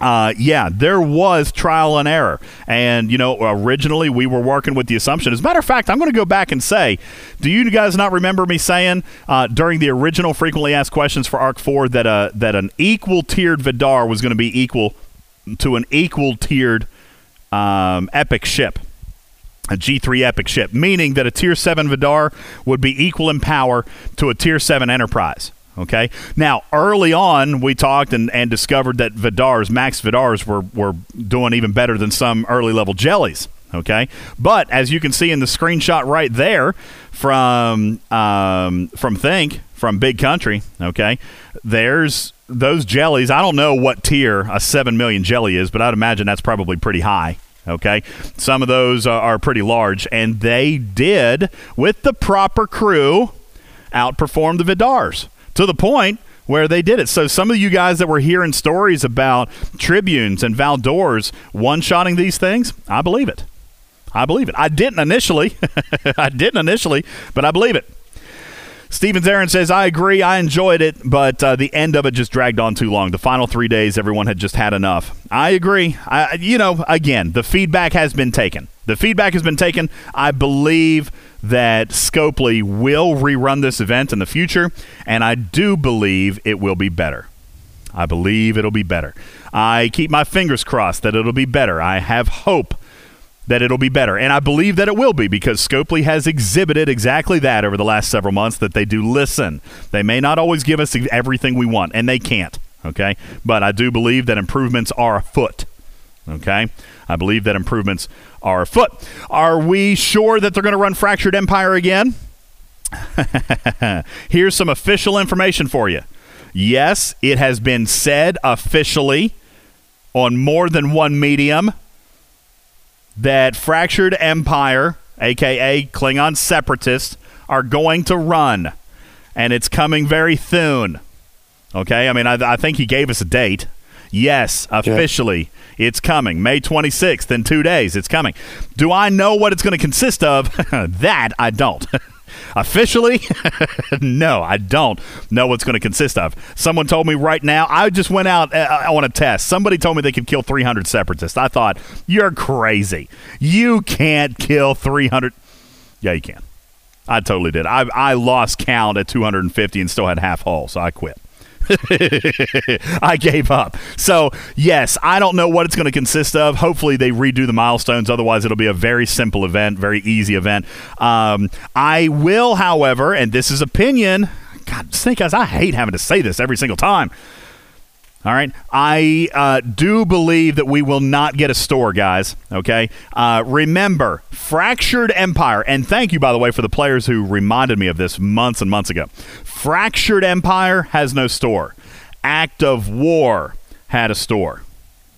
uh, yeah, there was trial and error. And, you know, originally we were working with the assumption. As a matter of fact, I'm going to go back and say, do you guys not remember me saying uh, during the original frequently asked questions for ARC 4 that, uh, that an equal tiered Vidar was going to be equal to an equal tiered um, epic ship? a G3 Epic ship, meaning that a Tier 7 Vidar would be equal in power to a Tier 7 Enterprise. Okay. Now, early on, we talked and, and discovered that Vidars, Max Vidars, were, were doing even better than some early level jellies. Okay. But as you can see in the screenshot right there from um, from Think, from Big Country, okay, there's those jellies. I don't know what tier a 7 million jelly is, but I'd imagine that's probably pretty high. Okay. Some of those are, are pretty large, and they did, with the proper crew, outperform the Vidars to the point where they did it. So some of you guys that were hearing stories about tribunes and Valdores one-shotting these things, I believe it. I believe it. I didn't initially. I didn't initially, but I believe it. Stevens Aaron says, I agree. I enjoyed it, but uh, the end of it just dragged on too long. The final three days, everyone had just had enough. I agree. I, you know, again, the feedback has been taken. The feedback has been taken. I believe that Scopely will rerun this event in the future, and I do believe it will be better. I believe it'll be better. I keep my fingers crossed that it'll be better. I have hope that it'll be better. And I believe that it will be because Scopely has exhibited exactly that over the last several months that they do listen. They may not always give us everything we want, and they can't, okay? But I do believe that improvements are afoot, okay? I believe that improvements are afoot. Are we sure that they're going to run Fractured Empire again? Here's some official information for you. Yes, it has been said officially on more than one medium that Fractured Empire, aka Klingon Separatists, are going to run. And it's coming very soon. Okay? I mean, I, I think he gave us a date. Yes, officially, yeah. it's coming. May 26th, in two days, it's coming. Do I know what it's going to consist of? that I don't. Officially, no, I don't know what's going to consist of. Someone told me right now, I just went out uh, on a test. Somebody told me they could kill 300 separatists. I thought, you're crazy. You can't kill 300. Yeah, you can. I totally did. I, I lost count at 250 and still had half hull, so I quit. I gave up. So, yes, I don't know what it's going to consist of. Hopefully, they redo the milestones. Otherwise, it'll be a very simple event, very easy event. Um, I will, however, and this is opinion. God, Snake Eyes, I hate having to say this every single time. All right. I uh, do believe that we will not get a store, guys. Okay. Uh, remember, Fractured Empire, and thank you, by the way, for the players who reminded me of this months and months ago. Fractured Empire has no store. Act of War had a store.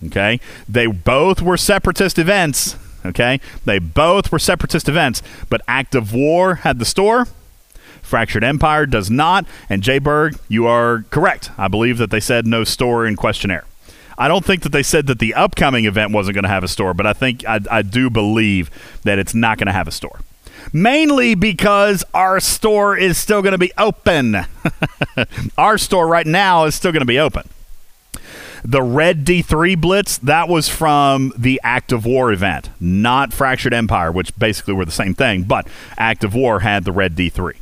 Okay. They both were separatist events. Okay. They both were separatist events, but Act of War had the store. Fractured Empire does not. And Jay Berg, you are correct. I believe that they said no store in questionnaire. I don't think that they said that the upcoming event wasn't going to have a store, but I think I, I do believe that it's not going to have a store. Mainly because our store is still going to be open. our store right now is still going to be open. The Red D3 Blitz, that was from the Act of War event, not Fractured Empire, which basically were the same thing, but Act of War had the Red D3.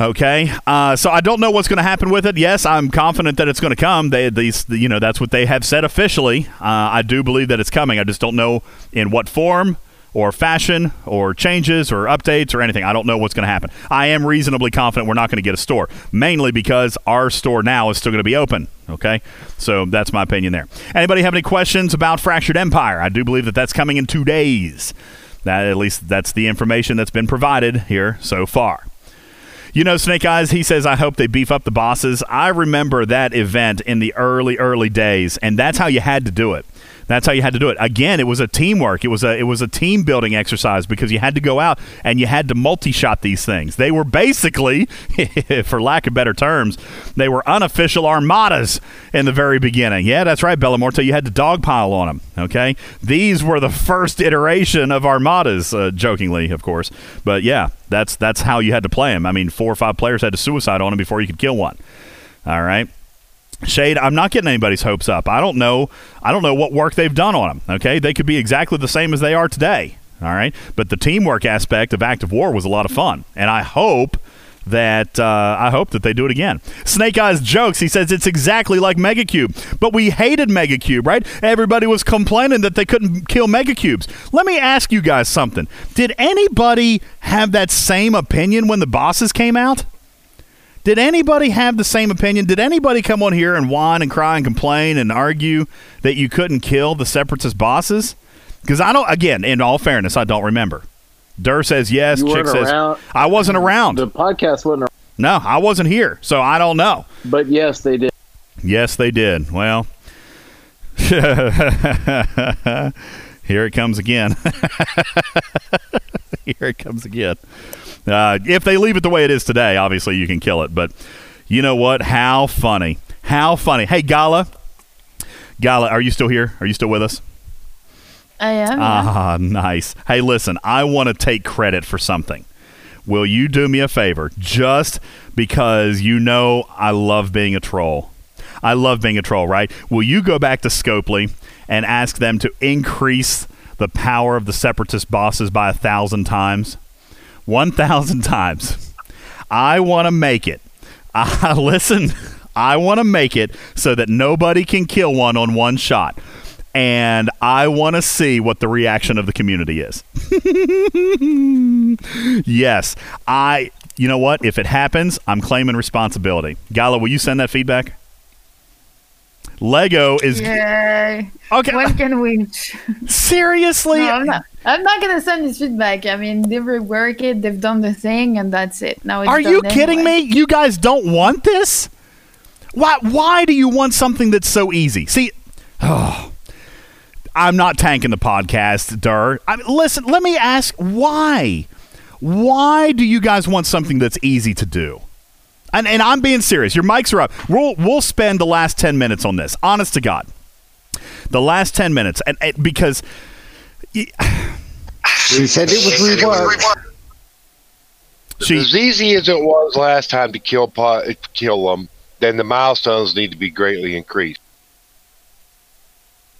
Okay, uh, so I don't know what's going to happen with it. Yes, I'm confident that it's going to come. They, these, you know, that's what they have said officially. Uh, I do believe that it's coming. I just don't know in what form or fashion or changes or updates or anything. I don't know what's going to happen. I am reasonably confident we're not going to get a store, mainly because our store now is still going to be open. Okay, so that's my opinion there. Anybody have any questions about Fractured Empire? I do believe that that's coming in two days. That at least that's the information that's been provided here so far. You know, Snake Eyes, he says, I hope they beef up the bosses. I remember that event in the early, early days, and that's how you had to do it. That's how you had to do it. Again, it was a teamwork. It was a it was a team building exercise because you had to go out and you had to multi shot these things. They were basically, for lack of better terms, they were unofficial armadas in the very beginning. Yeah, that's right, Bellamorte. You had to dogpile on them. Okay, these were the first iteration of armadas, uh, jokingly, of course. But yeah, that's that's how you had to play them. I mean, four or five players had to suicide on them before you could kill one. All right. Shade, I'm not getting anybody's hopes up. I don't know. I don't know what work they've done on them. Okay, they could be exactly the same as they are today. All right, but the teamwork aspect of Act of War was a lot of fun, and I hope that uh, I hope that they do it again. Snake Eyes jokes. He says it's exactly like Megacube, but we hated Megacube, right? Everybody was complaining that they couldn't kill Megacubes. Let me ask you guys something. Did anybody have that same opinion when the bosses came out? Did anybody have the same opinion? Did anybody come on here and whine and cry and complain and argue that you couldn't kill the separatist bosses? Because I don't. Again, in all fairness, I don't remember. Durr says yes. You Chick says around. I wasn't around. The podcast wasn't around. No, I wasn't here, so I don't know. But yes, they did. Yes, they did. Well, here it comes again. here it comes again. Uh, if they leave it the way it is today, obviously you can kill it. But you know what? How funny! How funny! Hey, Gala, Gala, are you still here? Are you still with us? I am. Ah, nice. Hey, listen, I want to take credit for something. Will you do me a favor? Just because you know I love being a troll. I love being a troll, right? Will you go back to Scopely and ask them to increase the power of the separatist bosses by a thousand times? One thousand times. I want to make it. I listen. I want to make it so that nobody can kill one on one shot and I want to see what the reaction of the community is. yes, I. You know what? If it happens, I'm claiming responsibility. Gala, will you send that feedback? Lego is Yay. Okay. When can we? seriously. No, I'm not. I'm not gonna send this feedback. I mean, they've reworked it, they've done the thing, and that's it. Now it's Are you kidding anyway. me? You guys don't want this? Why? Why do you want something that's so easy? See, oh, I'm not tanking the podcast, Dur. I mean, listen, let me ask why. Why do you guys want something that's easy to do? And, and I'm being serious. Your mics are up. We'll we'll spend the last ten minutes on this. Honest to God, the last ten minutes, and, and because We said it was reworked. as easy as it was last time to kill po- kill them, then the milestones need to be greatly increased.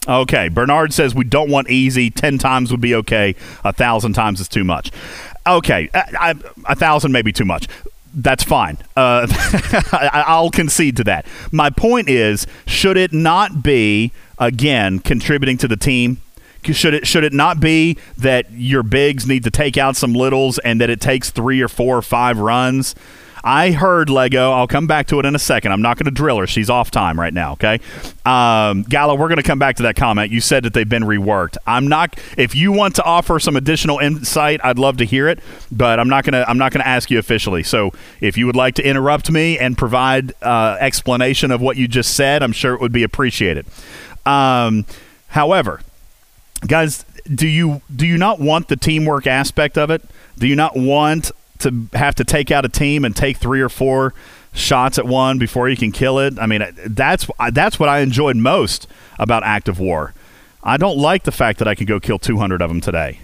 Okay, Bernard says we don't want easy. Ten times would be okay. A thousand times is too much. Okay, I, I, a thousand may be too much. That's fine. Uh, I'll concede to that. My point is, should it not be again contributing to the team? Should it should it not be that your bigs need to take out some littles and that it takes three or four or five runs? I heard Lego. I'll come back to it in a second. I'm not going to drill her. She's off time right now. Okay, um, Gala, we're going to come back to that comment. You said that they've been reworked. I'm not. If you want to offer some additional insight, I'd love to hear it. But I'm not going to. I'm not going to ask you officially. So if you would like to interrupt me and provide uh, explanation of what you just said, I'm sure it would be appreciated. Um, however, guys, do you do you not want the teamwork aspect of it? Do you not want to have to take out a team and take three or four shots at one before you can kill it? I mean, that's that's what I enjoyed most about Act of War. I don't like the fact that I could go kill 200 of them today.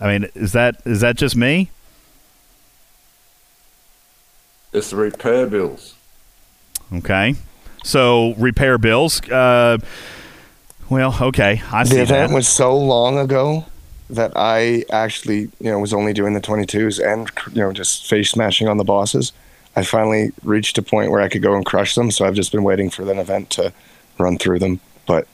I mean, is that is that just me? It's the repair bills. Okay, so repair bills. Uh, well, okay, I see the event that. was so long ago that I actually, you know, was only doing the 22s and you know just face smashing on the bosses. I finally reached a point where I could go and crush them, so I've just been waiting for that event to run through them. But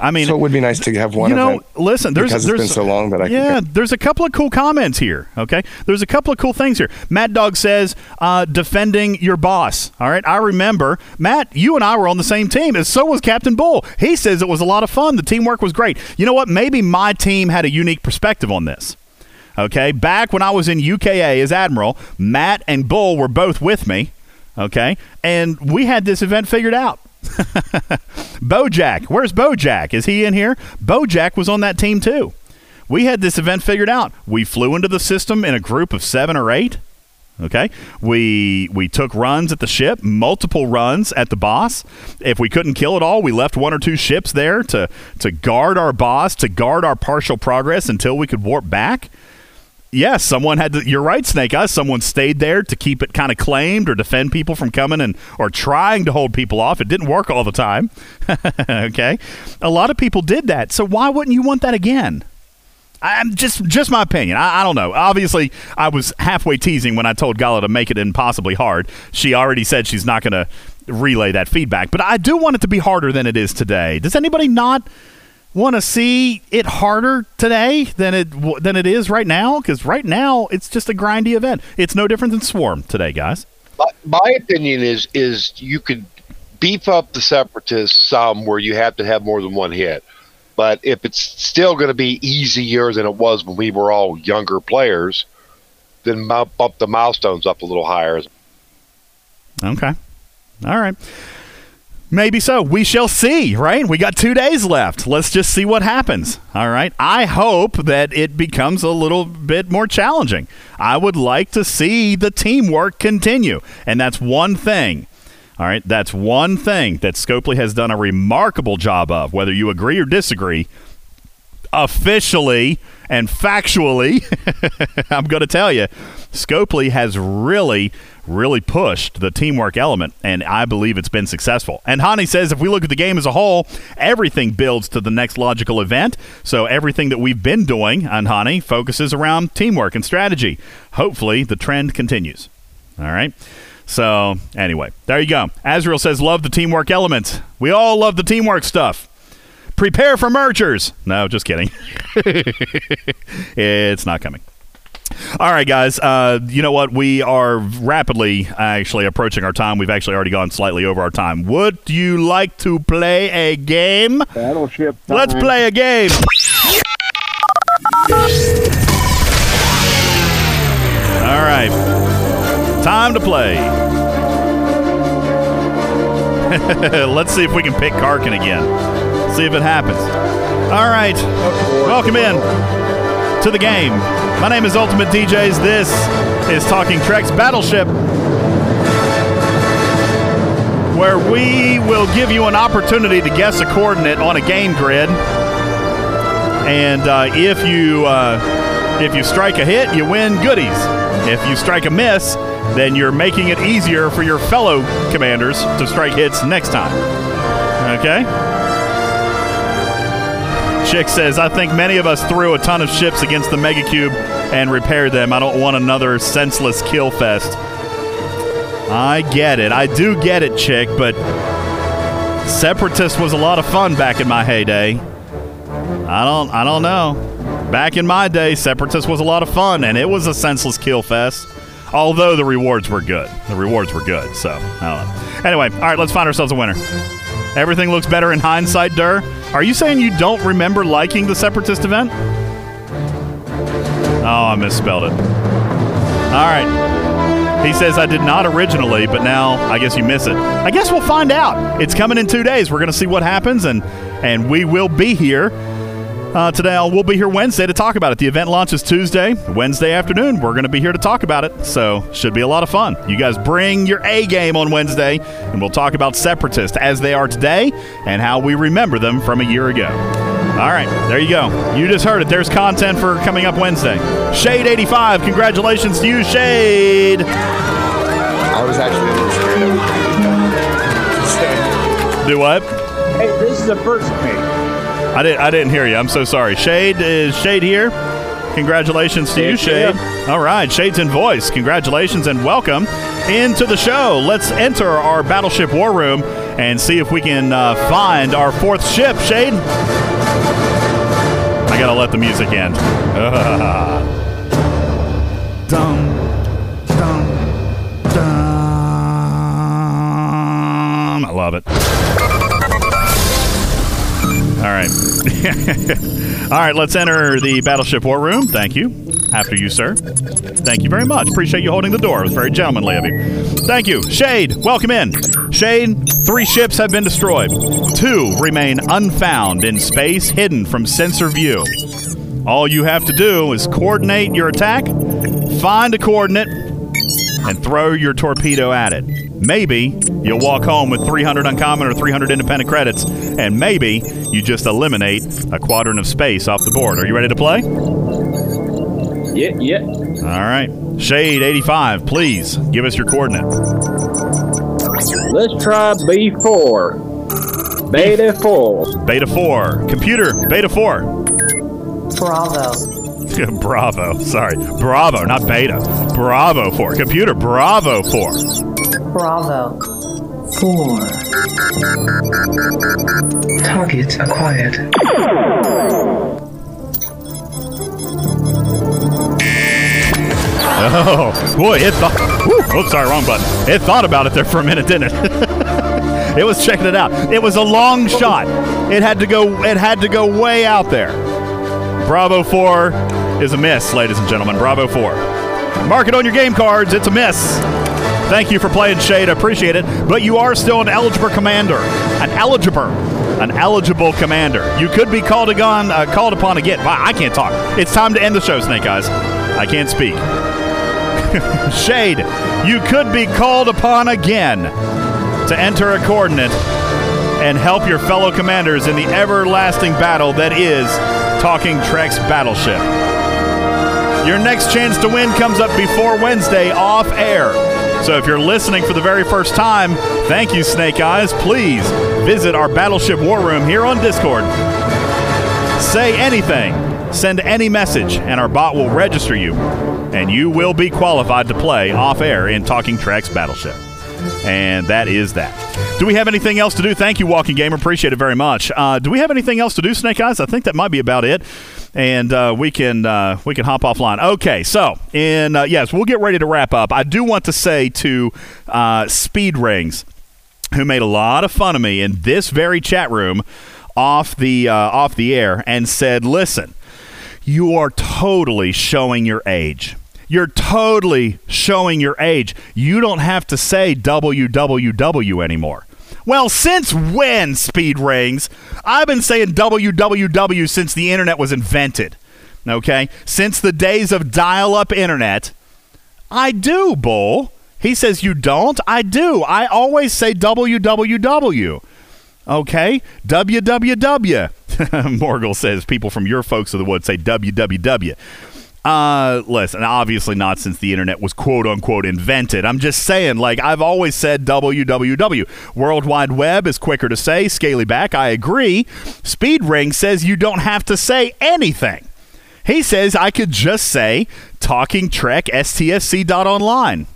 I mean, so it would be nice to have one you know, listen, there's there's been so long that I yeah, there's a couple of cool comments here. Okay, there's a couple of cool things here. Mad Dog says uh, defending your boss. All right, I remember Matt. You and I were on the same team, and so was Captain Bull. He says it was a lot of fun. The teamwork was great. You know what? Maybe my team had a unique perspective on this. Okay, back when I was in UKA as admiral, Matt and Bull were both with me. Okay, and we had this event figured out. Bojack, where's Bojack? Is he in here? Bojack was on that team too. We had this event figured out. We flew into the system in a group of seven or eight. Okay, we we took runs at the ship, multiple runs at the boss. If we couldn't kill it all, we left one or two ships there to to guard our boss, to guard our partial progress until we could warp back. Yes, someone had to. You're right, Snake Eyes. Someone stayed there to keep it kind of claimed or defend people from coming and or trying to hold people off. It didn't work all the time. okay, a lot of people did that. So why wouldn't you want that again? I'm just just my opinion. I, I don't know. Obviously, I was halfway teasing when I told Gala to make it impossibly hard. She already said she's not going to relay that feedback, but I do want it to be harder than it is today. Does anybody not want to see it harder today than it than it is right now? Because right now it's just a grindy event. It's no different than Swarm today, guys. My, my opinion is is you could beef up the separatists some where you have to have more than one hit. But if it's still going to be easier than it was when we were all younger players, then bump the milestones up a little higher. Okay. All right. Maybe so. We shall see, right? We got two days left. Let's just see what happens. All right. I hope that it becomes a little bit more challenging. I would like to see the teamwork continue. And that's one thing. All right. That's one thing that Scopely has done a remarkable job of, whether you agree or disagree. Officially and factually, I'm going to tell you, Scopely has really really pushed the teamwork element, and I believe it's been successful. And Hani says if we look at the game as a whole, everything builds to the next logical event. So everything that we've been doing on Hani focuses around teamwork and strategy. Hopefully, the trend continues. All right. So, anyway, there you go. Azrael says, Love the teamwork element. We all love the teamwork stuff. Prepare for mergers. No, just kidding. it's not coming. All right, guys. Uh, you know what? We are rapidly actually approaching our time. We've actually already gone slightly over our time. Would you like to play a game? Battleship. Let's play a game. All right. Time to play. Let's see if we can pick Karkin again. See if it happens. All right. Welcome in to the game. My name is Ultimate DJs. This is Talking Trek's Battleship, where we will give you an opportunity to guess a coordinate on a game grid. And uh, if you uh, if you strike a hit, you win goodies. If you strike a miss, then you're making it easier for your fellow commanders to strike hits next time. Okay? Chick says, I think many of us threw a ton of ships against the Megacube and repaired them. I don't want another senseless kill fest. I get it. I do get it, Chick, but Separatist was a lot of fun back in my heyday. I don't I don't know. Back in my day, Separatist was a lot of fun and it was a senseless kill fest. Although the rewards were good. The rewards were good, so I don't know. Anyway, all right, let's find ourselves a winner. Everything looks better in hindsight, Durr. Are you saying you don't remember liking the Separatist event? Oh, I misspelled it. All right. He says, I did not originally, but now I guess you miss it. I guess we'll find out. It's coming in two days. We're going to see what happens, and, and we will be here. Uh, today, I'll, we'll be here Wednesday to talk about it. The event launches Tuesday. Wednesday afternoon, we're going to be here to talk about it. So, should be a lot of fun. You guys bring your A game on Wednesday, and we'll talk about separatists as they are today and how we remember them from a year ago. All right, there you go. You just heard it. There's content for coming up Wednesday. Shade85, congratulations to you, Shade. I was actually a little scared. Do what? Hey, this is the first mate. I didn't. I didn't hear you. I'm so sorry. Shade is Shade here. Congratulations to you, Thank you. Shade. All right, Shades in voice. Congratulations and welcome into the show. Let's enter our battleship war room and see if we can uh, find our fourth ship. Shade. I gotta let the music end. dum, dum, All right, let's enter the Battleship War Room. Thank you. After you, sir. Thank you very much. Appreciate you holding the door. It was very gentlemanly of you. Thank you. Shade, welcome in. Shade, three ships have been destroyed. Two remain unfound in space, hidden from sensor view. All you have to do is coordinate your attack, find a coordinate, and throw your torpedo at it. Maybe you'll walk home with 300 uncommon or 300 independent credits, and maybe you just eliminate a quadrant of space off the board. Are you ready to play? Yeah, yeah. All right. Shade 85, please give us your coordinate. Let's try B4. Beta 4. Beta 4. Computer, Beta 4. Bravo. Bravo. Sorry. Bravo, not beta. Bravo 4. Computer, Bravo 4. Bravo. Four. Target acquired. Oh, boy, it thought. Oh, sorry, wrong button. It thought about it there for a minute, didn't it? it was checking it out. It was a long shot. It had to go. It had to go way out there. Bravo four is a miss, ladies and gentlemen. Bravo four. Mark it on your game cards. It's a miss. Thank you for playing Shade. I appreciate it. But you are still an eligible commander. An eligible. An eligible commander. You could be called, again, uh, called upon again. Wow, I can't talk. It's time to end the show, Snake Eyes. I can't speak. Shade, you could be called upon again to enter a coordinate and help your fellow commanders in the everlasting battle that is Talking Trek's battleship. Your next chance to win comes up before Wednesday off air. So if you're listening for the very first time, thank you, Snake Eyes. Please visit our Battleship War Room here on Discord. Say anything, send any message, and our bot will register you, and you will be qualified to play off air in Talking Trek's Battleship. And that is that. Do we have anything else to do? Thank you, Walking Gamer. Appreciate it very much. Uh, do we have anything else to do, Snake Eyes? I think that might be about it. And uh, we can uh, we can hop offline. Okay, so in uh, yes, we'll get ready to wrap up. I do want to say to uh, Speed Rings, who made a lot of fun of me in this very chat room off the uh, off the air, and said, "Listen, you are totally showing your age." You're totally showing your age. You don't have to say WWW anymore. Well, since when, Speed Rings? I've been saying WWW since the internet was invented. Okay? Since the days of dial up internet. I do, Bull. He says you don't. I do. I always say WWW. Okay? WWW. Morgul says people from your folks of the wood say WWW. Uh, listen, obviously not since the internet was quote unquote invented. I'm just saying, like, I've always said www. World Wide Web is quicker to say. Scaly back, I agree. Speed Ring says you don't have to say anything. He says I could just say Talking Trek STFC.online.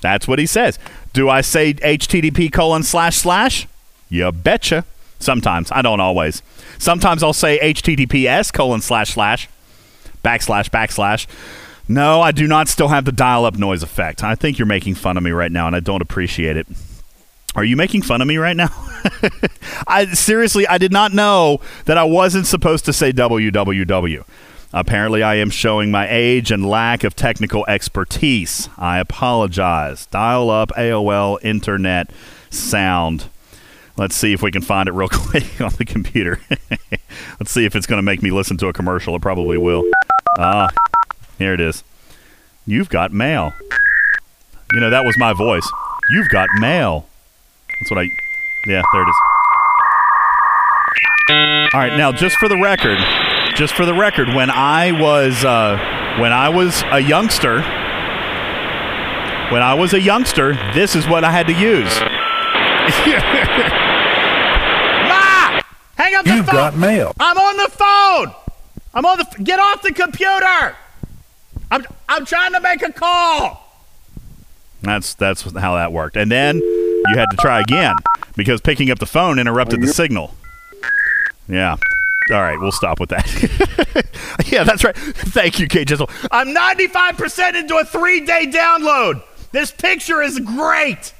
That's what he says. Do I say HTTP colon slash slash? You betcha. Sometimes. I don't always. Sometimes I'll say HTTPS colon slash slash backslash backslash. No, I do not still have the dial up noise effect. I think you're making fun of me right now, and I don't appreciate it. Are you making fun of me right now? I seriously, I did not know that I wasn't supposed to say www. Apparently, I am showing my age and lack of technical expertise. I apologize. Dial up AOL internet sound. Let's see if we can find it real quick on the computer. Let's see if it's going to make me listen to a commercial. It probably will. Ah, here it is. You've got mail. You know, that was my voice. You've got mail. That's what I. Yeah, there it is. All right, now just for the record, just for the record, when I was uh, when I was a youngster, when I was a youngster, this is what I had to use. Ma! Hang up the You've phone. got mail. I'm on the phone. I'm on the. F- Get off the computer. I'm I'm trying to make a call. That's that's how that worked. And then you had to try again because picking up the phone interrupted the signal. Yeah. All right, we'll stop with that. yeah, that's right. Thank you, Kate Jizzle. I'm 95% into a three day download. This picture is great.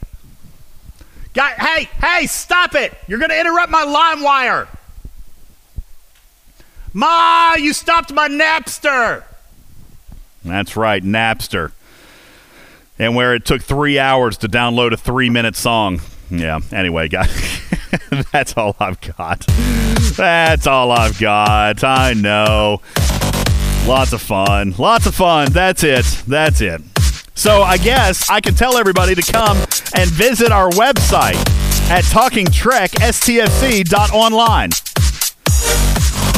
Guy, hey, hey, stop it. You're to interrupt my line wire. Ma, you stopped my Napster. That's right, Napster. And where it took three hours to download a three minute song. Yeah, anyway, guys, that's all I've got. That's all I've got. I know. Lots of fun. Lots of fun. That's it. That's it. So I guess I can tell everybody to come and visit our website at talkingtrekstfc.online.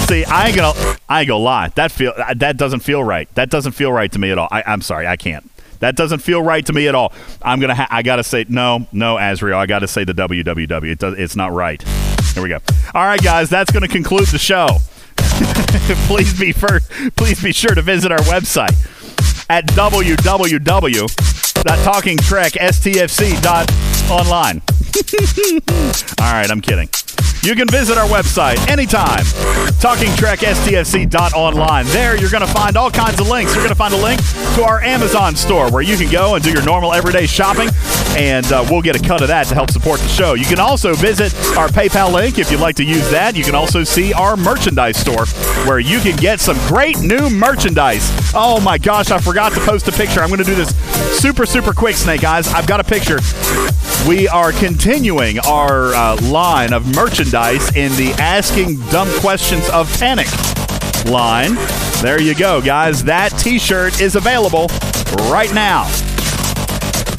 See, I ain't gonna, I ain't gonna lie. That feel that doesn't feel right. That doesn't feel right to me at all. I, I'm sorry, I can't. That doesn't feel right to me at all. I'm gonna, ha- I gotta say no, no, Azrael. I gotta say the www. It does, it's not right. Here we go. All right, guys, that's gonna conclude the show. please be first, please be sure to visit our website at www.talkingtrekstfc.online. All right, I'm kidding. You can visit our website anytime, talkingtrekstfc.online. There, you're going to find all kinds of links. You're going to find a link to our Amazon store where you can go and do your normal everyday shopping, and uh, we'll get a cut of that to help support the show. You can also visit our PayPal link if you'd like to use that. You can also see our merchandise store where you can get some great new merchandise. Oh my gosh, I forgot to post a picture. I'm going to do this super, super quick, Snake Eyes. I've got a picture. We are continuing our uh, line of merchandise in the Asking Dumb Questions of Panic line. There you go, guys. That t shirt is available right now.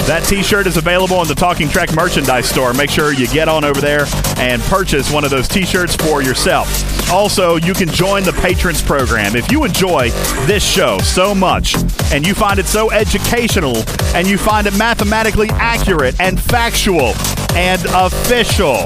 That t shirt is available in the Talking Trek merchandise store. Make sure you get on over there and purchase one of those t shirts for yourself. Also, you can join the Patrons program. If you enjoy this show so much and you find it so educational and you find it mathematically accurate and factual and official,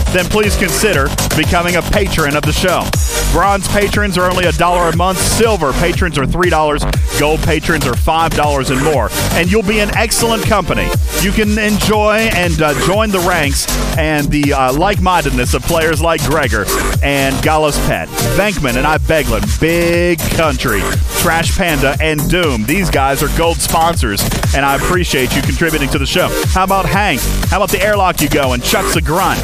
then please consider becoming a patron of the show. Bronze patrons are only a dollar a month. Silver patrons are $3. Gold patrons are $5 and more. And you'll be in excellent company. You can enjoy and uh, join the ranks and the uh, like mindedness of players like Gregor and Gallus Pet, Venkman and I Beglin, Big Country, Trash Panda, and Doom. These guys are gold sponsors, and I appreciate you contributing to the show. How about Hank? How about the Airlock You Go and Chuck's a Grunt,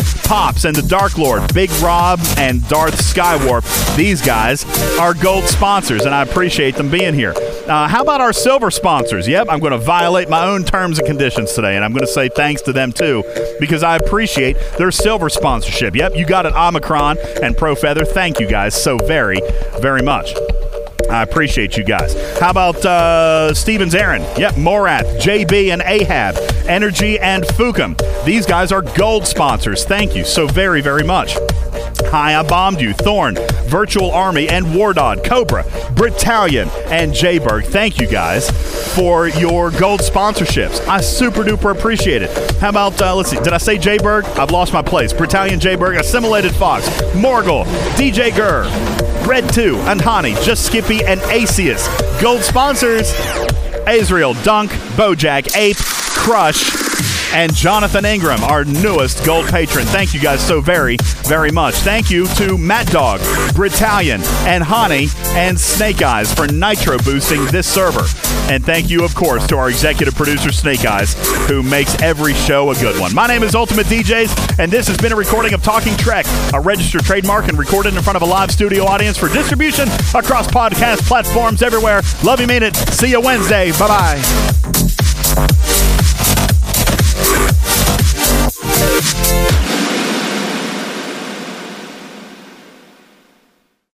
And the Dark Lord, Big Rob and Darth Skywarp? These guys are gold sponsors, and I appreciate them being here. Uh, how about our silver sponsors? Yep, I'm going to violate my own terms and conditions today, and I'm going to say thanks to them too because I appreciate their silver sponsorship. Yep, you got it, Omicron and Pro Feather. Thank you guys so very, very much. I appreciate you guys. How about uh, Stevens Aaron? Yep, Morath, JB, and Ahab, Energy, and Fukum. These guys are gold sponsors. Thank you so very, very much. Hi, I bombed you. Thorn, Virtual Army, and Wardod, Cobra, Britallion, and Jayberg. Thank you guys for your gold sponsorships. I super duper appreciate it. How about, uh, let's see, did I say Jayberg? I've lost my place. Britallion Jayberg, Assimilated Fox, Morgul, DJ Gurr, Red 2, and Hani, Just Skippy, and Acius. Gold sponsors Israel Dunk, Bojack, Ape, Crush, and Jonathan Ingram, our newest gold patron. Thank you guys so very, very much. Thank you to Matt Dog, Britallion, and Hani, and Snake Eyes for nitro boosting this server. And thank you, of course, to our executive producer, Snake Eyes, who makes every show a good one. My name is Ultimate DJs, and this has been a recording of Talking Trek, a registered trademark and recorded in front of a live studio audience for distribution across podcast platforms everywhere. Love you, mean it. See you Wednesday. Bye bye.